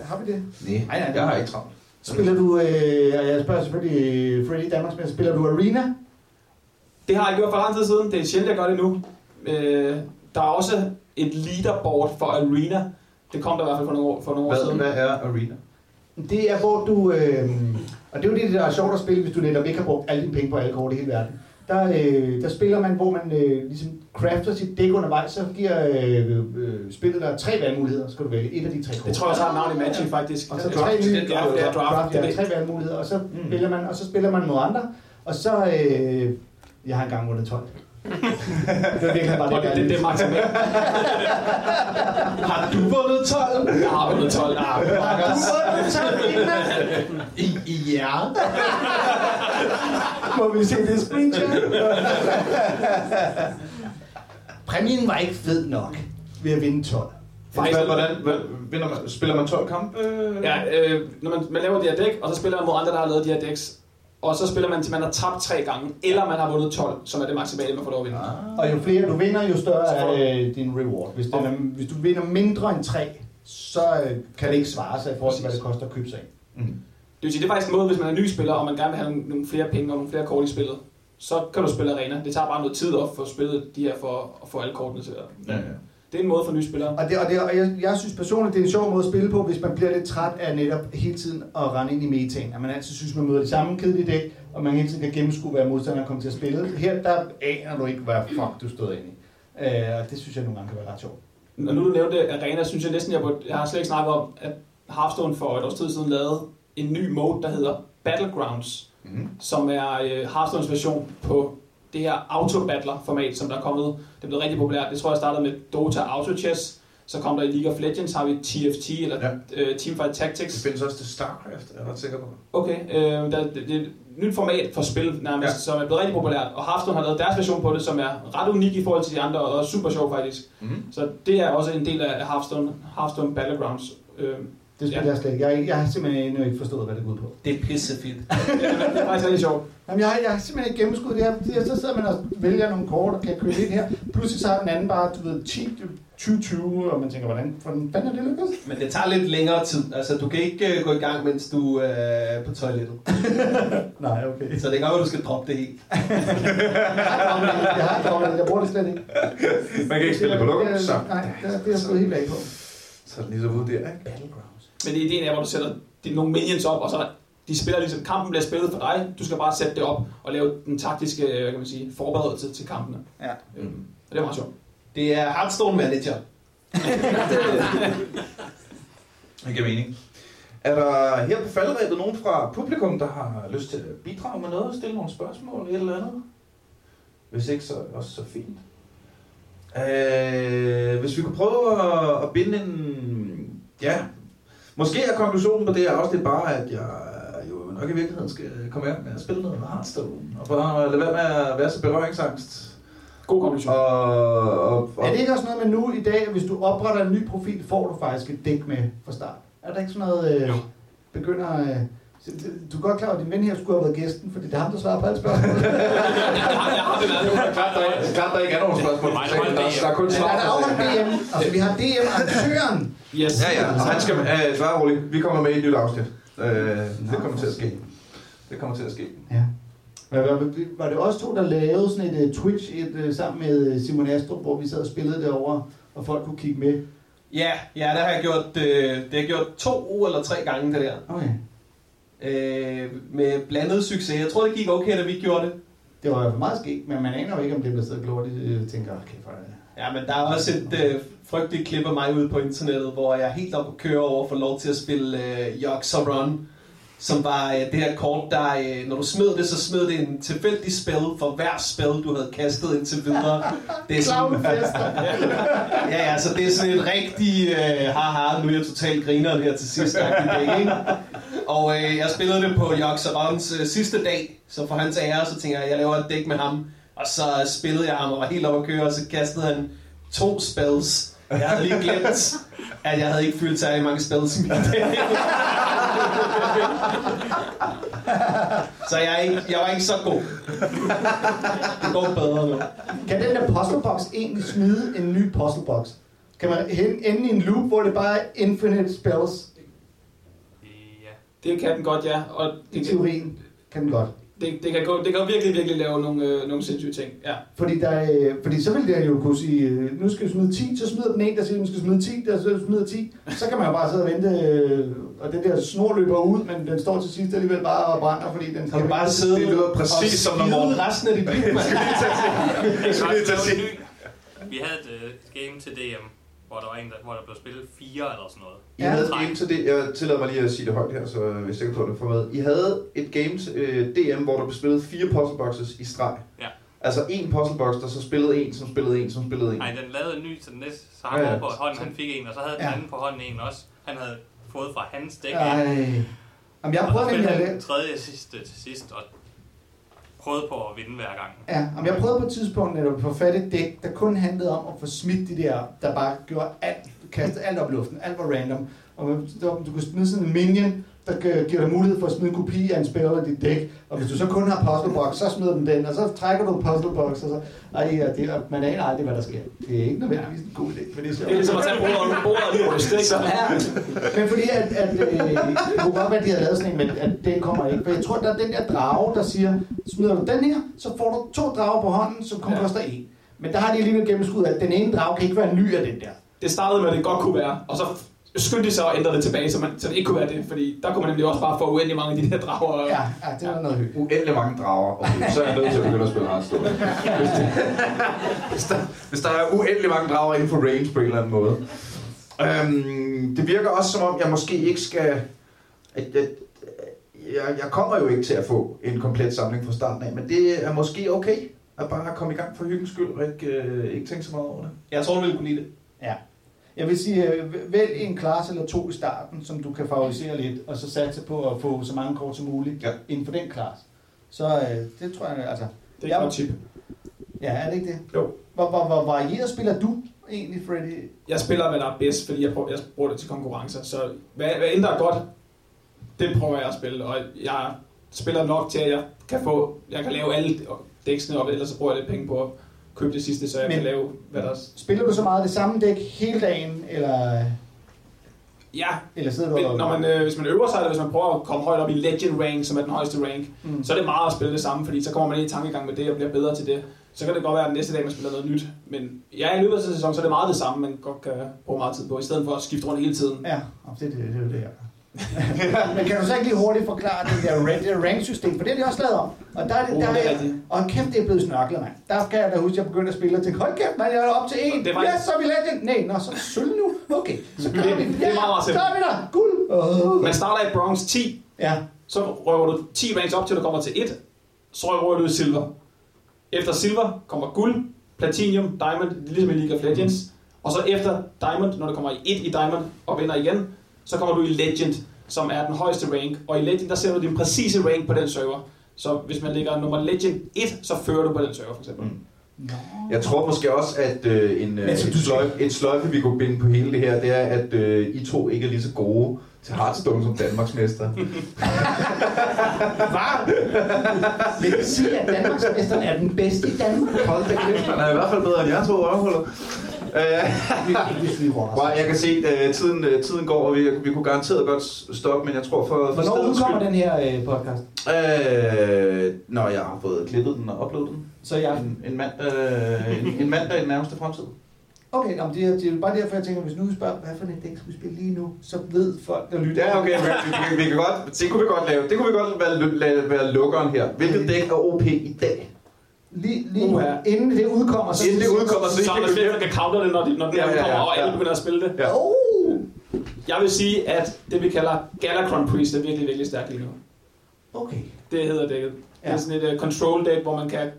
Har vi det? Nej, Nej, jeg har ikke travlt. Spiller du, øh, jeg spørger selvfølgelig Freddy Danmarks, men spiller du Arena? Det har jeg gjort for lang tid siden. Det er sjældent, jeg gør det nu. Øh, der er også et leaderboard for Arena. Det kom der i hvert fald for nogle år, for nogle år Hvad, siden. hvad er Arena? Det er, hvor du... Øh, og det er jo det, der er sjovt at spille, hvis du netop ikke har brugt alle dine penge på alle kort i hele verden. Der, øh, der spiller man, hvor man øh, ligesom crafter sit dæk undervejs, så giver øh, øh, spillet dig tre valgmuligheder, skal du vælge et af de tre kort. Det tror jeg også har navn i Magic, faktisk. Og så Ja, tre nye er draft, ja, draft. ja, tre valgmuligheder, og så, mm. spiller man, og så spiller man mod andre, og så... Øh, jeg har engang vundet 12. Det er virkelig bare det, det, det er maksimalt. Har du vundet 12? Jeg har vundet 12. Ah, I, i ja. Må vi se det screenshot? Præmien var ikke fed nok ved at vinde 12. Faktisk- Hvad- Hvordan, hvad, vinder man, spiller man 12 kampe? Ja, øh, når man, man laver de her dæk, og så spiller man mod andre, der har lavet de her dæks. Og så spiller man til man har tabt tre gange, eller man har vundet 12, som er det maksimale, man får lov at vinde. Og jo flere du vinder, jo større er øh, din reward. Hvis, den er, hvis du vinder mindre end 3, så øh, kan det ikke svare sig i forhold til, hvad det koster at købe sig ind. Det vil sige, det er faktisk en måde, hvis man er ny spiller, og man gerne vil have nogle, nogle flere penge og nogle flere kort i spillet. Så kan du spille arena. Det tager bare noget tid at få spillet de her for at få alle kortene til at... Ja, ja. Det er en måde for nye spillere. Og, det, og, det, og jeg, jeg synes personligt, det er en sjov måde at spille på, hvis man bliver lidt træt af netop hele tiden at rende ind i metaen. At man altid synes, man møder de samme kedelige dæk, og man hele tiden kan gennemskue, hvad modstanderen kommer til at spille. Her, der aner du ikke, hvad fuck du stod ind i. Øh, og det synes jeg nogle gange kan være ret sjovt. Og nu du nævnte arena, synes jeg næsten, jeg, burde, jeg har slet ikke snakket om, at Hearthstone for et års tid siden lavede en ny mode, der hedder Battlegrounds, Mhm. som er øh, Hearthstones version på det her auto-battler-format, som der er kommet. Det er blevet rigtig populært. Det tror jeg startede med Dota Auto Chess. Så kom der i League of Legends, har vi TFT, eller Ja. øh, Teamfight Det Tactics. findes også til StarCraft, er jeg ret sikker på. Okay, øh, der, det, det er et nyt format for spil nærmest, Ja. ja. som er blevet rigtig populært. Og Hearthstone har lavet deres version på det, som er ret unik i forhold til de andre, og super sjov faktisk. Mm-hmm. Så det er også en del af Hearthstone, Hearthstone Battlegrounds. Øh, Det spiller Ja. jeg slet ikke. Jeg, jeg har simpelthen endnu ikke forstået, hvad det går ud på. Det er pissefedt. det er faktisk rigtig sjovt. Jamen, jeg, har, jeg har simpelthen ikke gennemskuddet det her. fordi Så sidder man og vælger nogle kort og kan købe ind her. Pludselig så har den anden bare, du ved, 10, 2020, og man tænker, hvordan, hvordan fanden er det lykkedes? Men det tager lidt længere tid. Altså, du kan ikke uh, gå i gang, mens du øh, er på toilettet. Nej, okay. Så det gør, at du skal droppe det helt. Jeg har droppet det. Jeg har droppet det. Jeg bruger det slet ikke. Man kan ikke spille på lukker, så, Nej, det er, det er jeg helt bag på. så er den lige så ude der, ikke? Battlegrounds. Men det er ideen er, hvor du sætter de, nogle minions op, og så de spiller ligesom, kampen bliver spillet for dig. Du skal bare sætte det op og lave den taktiske øh, hvad kan man sige, forberedelse til kampene. Ja. Øhm, og det er meget sjovt. Det er Hearthstone Manager. Det giver mening. Er der her på faldrebet nogen fra publikum, der har lyst til at bidrage med noget og stille nogle spørgsmål eller et eller andet? Hvis ikke, så er det også så fint. Øh, hvis vi kunne prøve at, at binde en... Ja, måske er konklusionen på det her afsnit bare, at jeg jo nok i virkeligheden skal komme her med at spille noget Hearthstone. Og bare lade være med at være så berøringsangst. God konklusion. Og, og, og, Er det ikke også noget med nu i dag, at hvis du opretter en ny profil, får du faktisk et dæk med fra start? Er der ikke sådan noget, øh, begynder... Øh, du er godt klar over, at din ven her skulle have været gæsten, fordi det er ham, der svarer på alle spørgsmål. jeg har det været klart, der, er- klart, der ikke er nogen spørgsmål. Nej, der er kun Men der svar. er der afholdt DM. Altså, vi har DM-arrangøren. Yes. Ja, ja, han skal uh, svare roligt. Vi kommer med i et nyt afsnit. Uh, det kommer til at ske. Det kommer til at ske. Ja. Var, det også to, der lavede sådan et uh, Twitch et, uh, sammen med øh, Simon Astrup, hvor vi sad og spillede derovre, og folk kunne kigge med? Ja, ja, det har jeg gjort, øh, det har jeg gjort to eller tre gange, det der. Okay. Øh, med blandet succes. Jeg tror, det gik okay, da vi gjorde det. Det var fald meget skægt, men man aner jo ikke, om det bliver siddet glort. Jeg tænker, okay, for det. Ja, men der er også et øh, frygteligt klip af mig ude på internettet, hvor jeg er helt oppe at køre over for lov til at spille øh, Yox Run, som var øh, det her kort, der, øh, når du smed det, så smed det en tilfældig spil for hver spil, du havde kastet indtil videre. Det er sådan, ja, ja, så det er sådan et rigtig, øh, haha, nu er jeg totalt grineren her til sidst, dag, ikke? Og øh, jeg spillede det på Yox Savants øh, sidste dag, så for hans ære, så tænker jeg, at jeg laver et dæk med ham. Og så spillede jeg ham og var helt oppe at køre, og så kastede han to spells. Jeg havde lige glemt, at jeg havde ikke fyldt særlig mange spells i mit dæk. Så jeg, er ikke, jeg var ikke så god. Det går bedre nu. Kan den der puzzlebox egentlig smide en ny puzzlebox? Kan man ende i en loop, hvor det bare er infinite spells? Det kan den godt, ja. Og I det, teorien kan den godt. det, det, kan, gå, det kan virkelig, virkelig lave nogle, øh, nogle sindssyge ting. Ja. Fordi, der, øh, fordi så vil det jo kunne sige, øh, nu skal du smide 10, så smider den en, der siger, nu skal smide 10, der så smider 10. Så kan man jo bare sidde og vente, øh, og den der snor løber ud, men den står til sidst alligevel bare og brænder, fordi den Kan du bare sidde Det lyder præcis som når skide resten af dit liv, mand. Vi havde et uh, game til DM, hvor der var en, der, hvor der blev spillet fire eller sådan noget. I havde et game til det, jeg tillader mig lige at sige det højt her, så vi er sikre på, at det får med. I havde et game øh, DM, hvor der blev spillet fire puzzleboxes i streg. Ja. Altså en puzzlebox, der så spillede en, som spillede en, som spillede en. Nej, den lavede en ny til den næste, så ham Ja, ja. på hånden, han fik en, og så havde den Ja. anden på hånden en også. Han havde fået fra hans dæk. Ej. Jamen, jeg prøvede nemlig den tredje sidste til sidst, og prøvede på at vinde hver gang. Ja, men jeg prøvede på et tidspunkt at få fat i et dæk, der kun handlede om at få smidt de der, der bare gjorde alt, kastede alt op i luften, alt var random. Og du kunne smide sådan en minion, der gi- giver dig mulighed for at smide en kopi af en spiller i dit dæk. Og hvis du så kun har puzzlebox, så smider den den, og så trækker du en og så... Ej, ja, det, er- man aner aldrig, hvad der sker. Det er ikke nødvendigvis en god idé, men det er sjovt. Det er ligesom at tage bordet, bordet og lige ryste, ikke? Så her, men fordi at, at øh, det kunne godt være, at de havde lavet sådan en, men at den kommer ikke. For jeg tror, der er den der drage, der siger, smider du den her, så får du to drager på hånden, som kun Ja. koster en. Men der har de alligevel gennemskud, at den ene drage kan ikke være ny af den der. Det startede med, at det godt kunne være, og så skyndte sig at ændre det tilbage, så, man, så det ikke kunne være det, fordi der kunne man nemlig også bare få uendelig mange af de der drager. Ja, ja det var noget hyggeligt. Uendelig mange drager. Okay, så er jeg nødt til at begynde at spille Hearthstone. Hvis, det, hvis, der, hvis der er uendelig mange drager inden for range på en eller anden måde. Øhm, det virker også som om, jeg måske ikke skal... At, at, jeg, jeg kommer jo ikke til at få en komplet samling fra starten af, men det er måske okay at bare komme i gang for hyggens skyld og ikke, øh, ikke tænke så meget over det. Jeg tror, du ville kunne lide det. Ja. Jeg vil sige, øh, vælg en klasse eller to i starten, som du kan favorisere lidt, og så satse på at få så mange kort som muligt Ja. inden for den klasse. Så øh, det tror jeg, altså... Det er Jeg- et godt tip. Ja, er det ikke det? Jo. Hvor, hvor, hvor varieret spiller du egentlig, Freddy? Jeg spiller, hvad der er bedst, fordi jeg, prøver, jeg bruger det til konkurrencer. Så hvad, hvad end der er godt, det prøver jeg at spille. Og jeg spiller nok til, at jeg kan få, jeg kan lave alle dæksene op, ellers så bruger jeg lidt penge på at købe det sidste, så jeg Men- kan lave, hvad der er. Spiller du så meget det samme dæk hele dagen, eller, Ja, eller sidder du men, når man, øh, hvis man øver sig, eller hvis man prøver at komme højt op i Legend Rank, som er den højeste rank, Mm. så er det meget at spille det samme, fordi så kommer man ind i tankegang med det og bliver bedre til det. Så kan det godt være, at næste dag man spiller noget nyt. Men ja, i løbet af sæsonen, så er det meget det samme, man godt kan bruge meget tid på, i stedet for at skifte rundt hele tiden. Ja, det, det, det, det er det, jeg. Men kan du så ikke lige hurtigt forklare det der rank, rank-system? For det er de også lavet om. Og der er det, Uh, der det er er, og kæft, det er blevet snørklet, mand. Der kan jeg da huske, at jeg begyndte at spille og tænkte, hold kæft, man, jeg er op til en. Det var- ja, så er vi legend. Nej, nå, så er sølv nu. Okay, så gør Det- vi. det er Ja, meget, meget så er vi der. Guld. Uh. Man starter i bronze 10, Ja, så røver du 10 ranks op til du kommer til 1, så røver du silver. Efter silver kommer guld, platinum, diamond, ligesom i League of Legends. Og så efter diamond, når du kommer i 1 i diamond og vinder igen, så kommer du i legend, som er den højeste rank. Og i legend, der ser du din præcise rank på den server. Så hvis man ligger nummer legend 1, så fører du på den server for eksempel. Mm. Jeg tror måske også, at øh, en, øh, skal- sløjfe, et sløjfe, vi kunne binde på hele det her, det er, at øh, I to ikke er lige så gode til Hearthstone som Danmarksmester. Hvad? Vil det sige, at Danmarksmesteren er den bedste i Danmark? Hold da kæft, man er i hvert fald bedre end jeg to røvhuller. Øh, jeg kan se, at øh, tiden, øh, tiden går, og vi, vi kunne garanteret godt stoppe, men jeg tror for, for Hvornår udkommer den her øh, podcast? Øh, når jeg har fået klippet den og uploadet den. Så jeg... En, en, mand, øh, en, en mandag i den nærmeste fremtid. Okay, nå, det, er, det er bare derfor, jeg tænker, hvis nu vi spørger, hvad for en dæk skal vi spille lige nu, så ved folk, der lytter. Ja, okay, vi, vi, vi kan godt, det kunne vi godt lave. Det kunne vi godt være, være lukkeren her. Hvilket dæk er OP i dag? Lige, lige nu, Uha. inden det udkommer, så... Inden det udkommer, så Så der slet ikke, der kan counter det, når, de, når den Ja, ja, ja, udkommer, ja, og alle ja. begynder at spille det. Ja. Oh! Jeg vil sige, at det vi kalder Galacron Priest er virkelig, virkelig stærkt lige nu. Okay. Det hedder dækket. Ja. Det Ja. er sådan et uh, control deck, hvor man kan...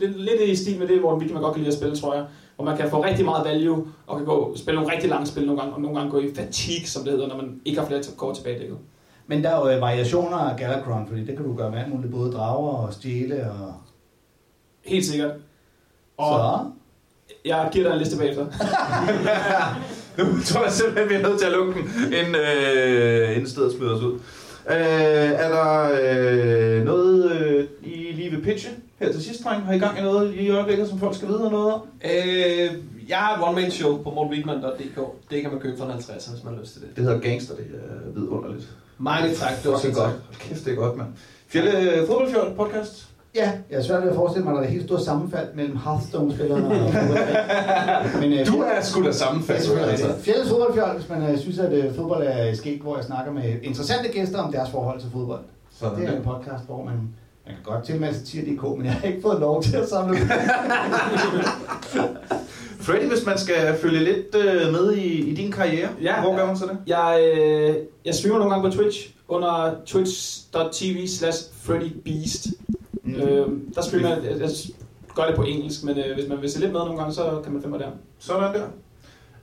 Det er lidt i stil med det, hvor man godt kan lide at spille, tror jeg. Hvor man kan få rigtig meget value, og kan gå spille nogle rigtig lange spil nogle gange, og nogle gange gå i fatigue, som det hedder, når man ikke har flere kort tilbage i dækket. Men der er jo øh, variationer af Galacron, fordi det kan du gøre med alt muligt, både drager og stjæle og... Helt sikkert. Og Så... jeg giver dig en liste bagefter. Nu tror jeg simpelthen, vi er nødt til at lukke den, inden, øh, inden stedet smider os ud. Øh, er der øh, noget, øh, I lige vil pitche her til sidst, dreng? Har I gang i noget i øjeblikket, som folk skal vide noget om? Øh, jeg har et one-man-show på mortweekman.dk. Det kan man købe for en 50, hvis man har lyst til det. Det hedder Gangster, det er vidunderligt. Mange tak. Det var så godt. Kæft, det er godt, mand. Fjelle Fodboldfjold podcast. Ja, jeg er svært ved at forestille mig, at der er et helt stort sammenfald mellem Hearthstone-spillerne og Men, øh, Du er sgu da sammenfald, altså. Fjellets fodboldfjold, hvis man øh, synes, at øh, fodbold er skægt, hvor jeg snakker med interessante gæster om deres forhold til fodbold. Sådan Det er en podcast, hvor man, man kan godt tilmelde sig tier.dk, men jeg har ikke fået lov til at samle. Freddy, hvis man skal følge lidt øh, med i, i din karriere, Ja. hvor gør man så det? Jeg, øh, jeg streamer nogle gange på Twitch under twitch.tv slash freddybeast. Mm. Øh, der streamer jeg, jeg, jeg gør det på engelsk, men øh, hvis man vil se lidt med nogle gange, så kan man finde mig der. Sådan der.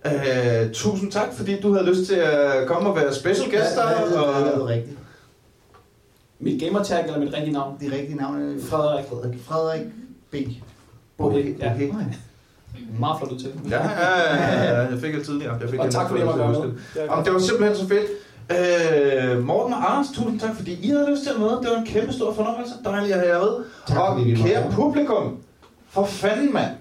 Uh, tusind tak, fordi du havde lyst til at komme og være special guest der. Hvad er Og... det rigtigt? Mit gamertag eller mit rigtige navn? De rigtige navne er Frederik. Frederik, Frederik B. Okay, ja. okay. Meget flot udtale. Ja, ja, ja, ja, jeg fik det tidligere. Jeg fik Og det tak fordi jeg måtte være med. Det var simpelthen så fedt. Øh, Morten og Anders, tusind tak, fordi I havde lyst til at møde. Det var en kæmpe stor fornøjelse. Dejligt at have jer med. Tak, og kære være. publikum, for fanden mand.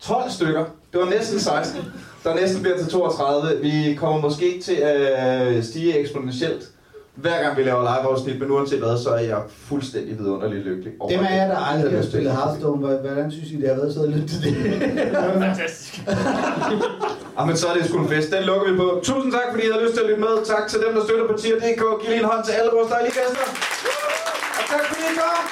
12 stykker. Det var næsten 16. Der næsten bliver til 32. Vi kommer måske ikke til at stige eksponentielt, hver gang vi laver live-afsnit, men uanset hvad, så er jeg fuldstændig vidunderligt lykkelig. over Dem af det. jer, der aldrig har spillet Hearthstone, hvordan synes I, det har været så lidt til det? Fantastisk. Ah, Jamen, så er det sgu en fest. Den lukker vi på. Tusind tak, fordi I havde lyst til at lytte med. Tak til dem, der støtter på tier.dk. Giv lige en hånd til alle vores dejlige gæster. Og tak fordi I kom.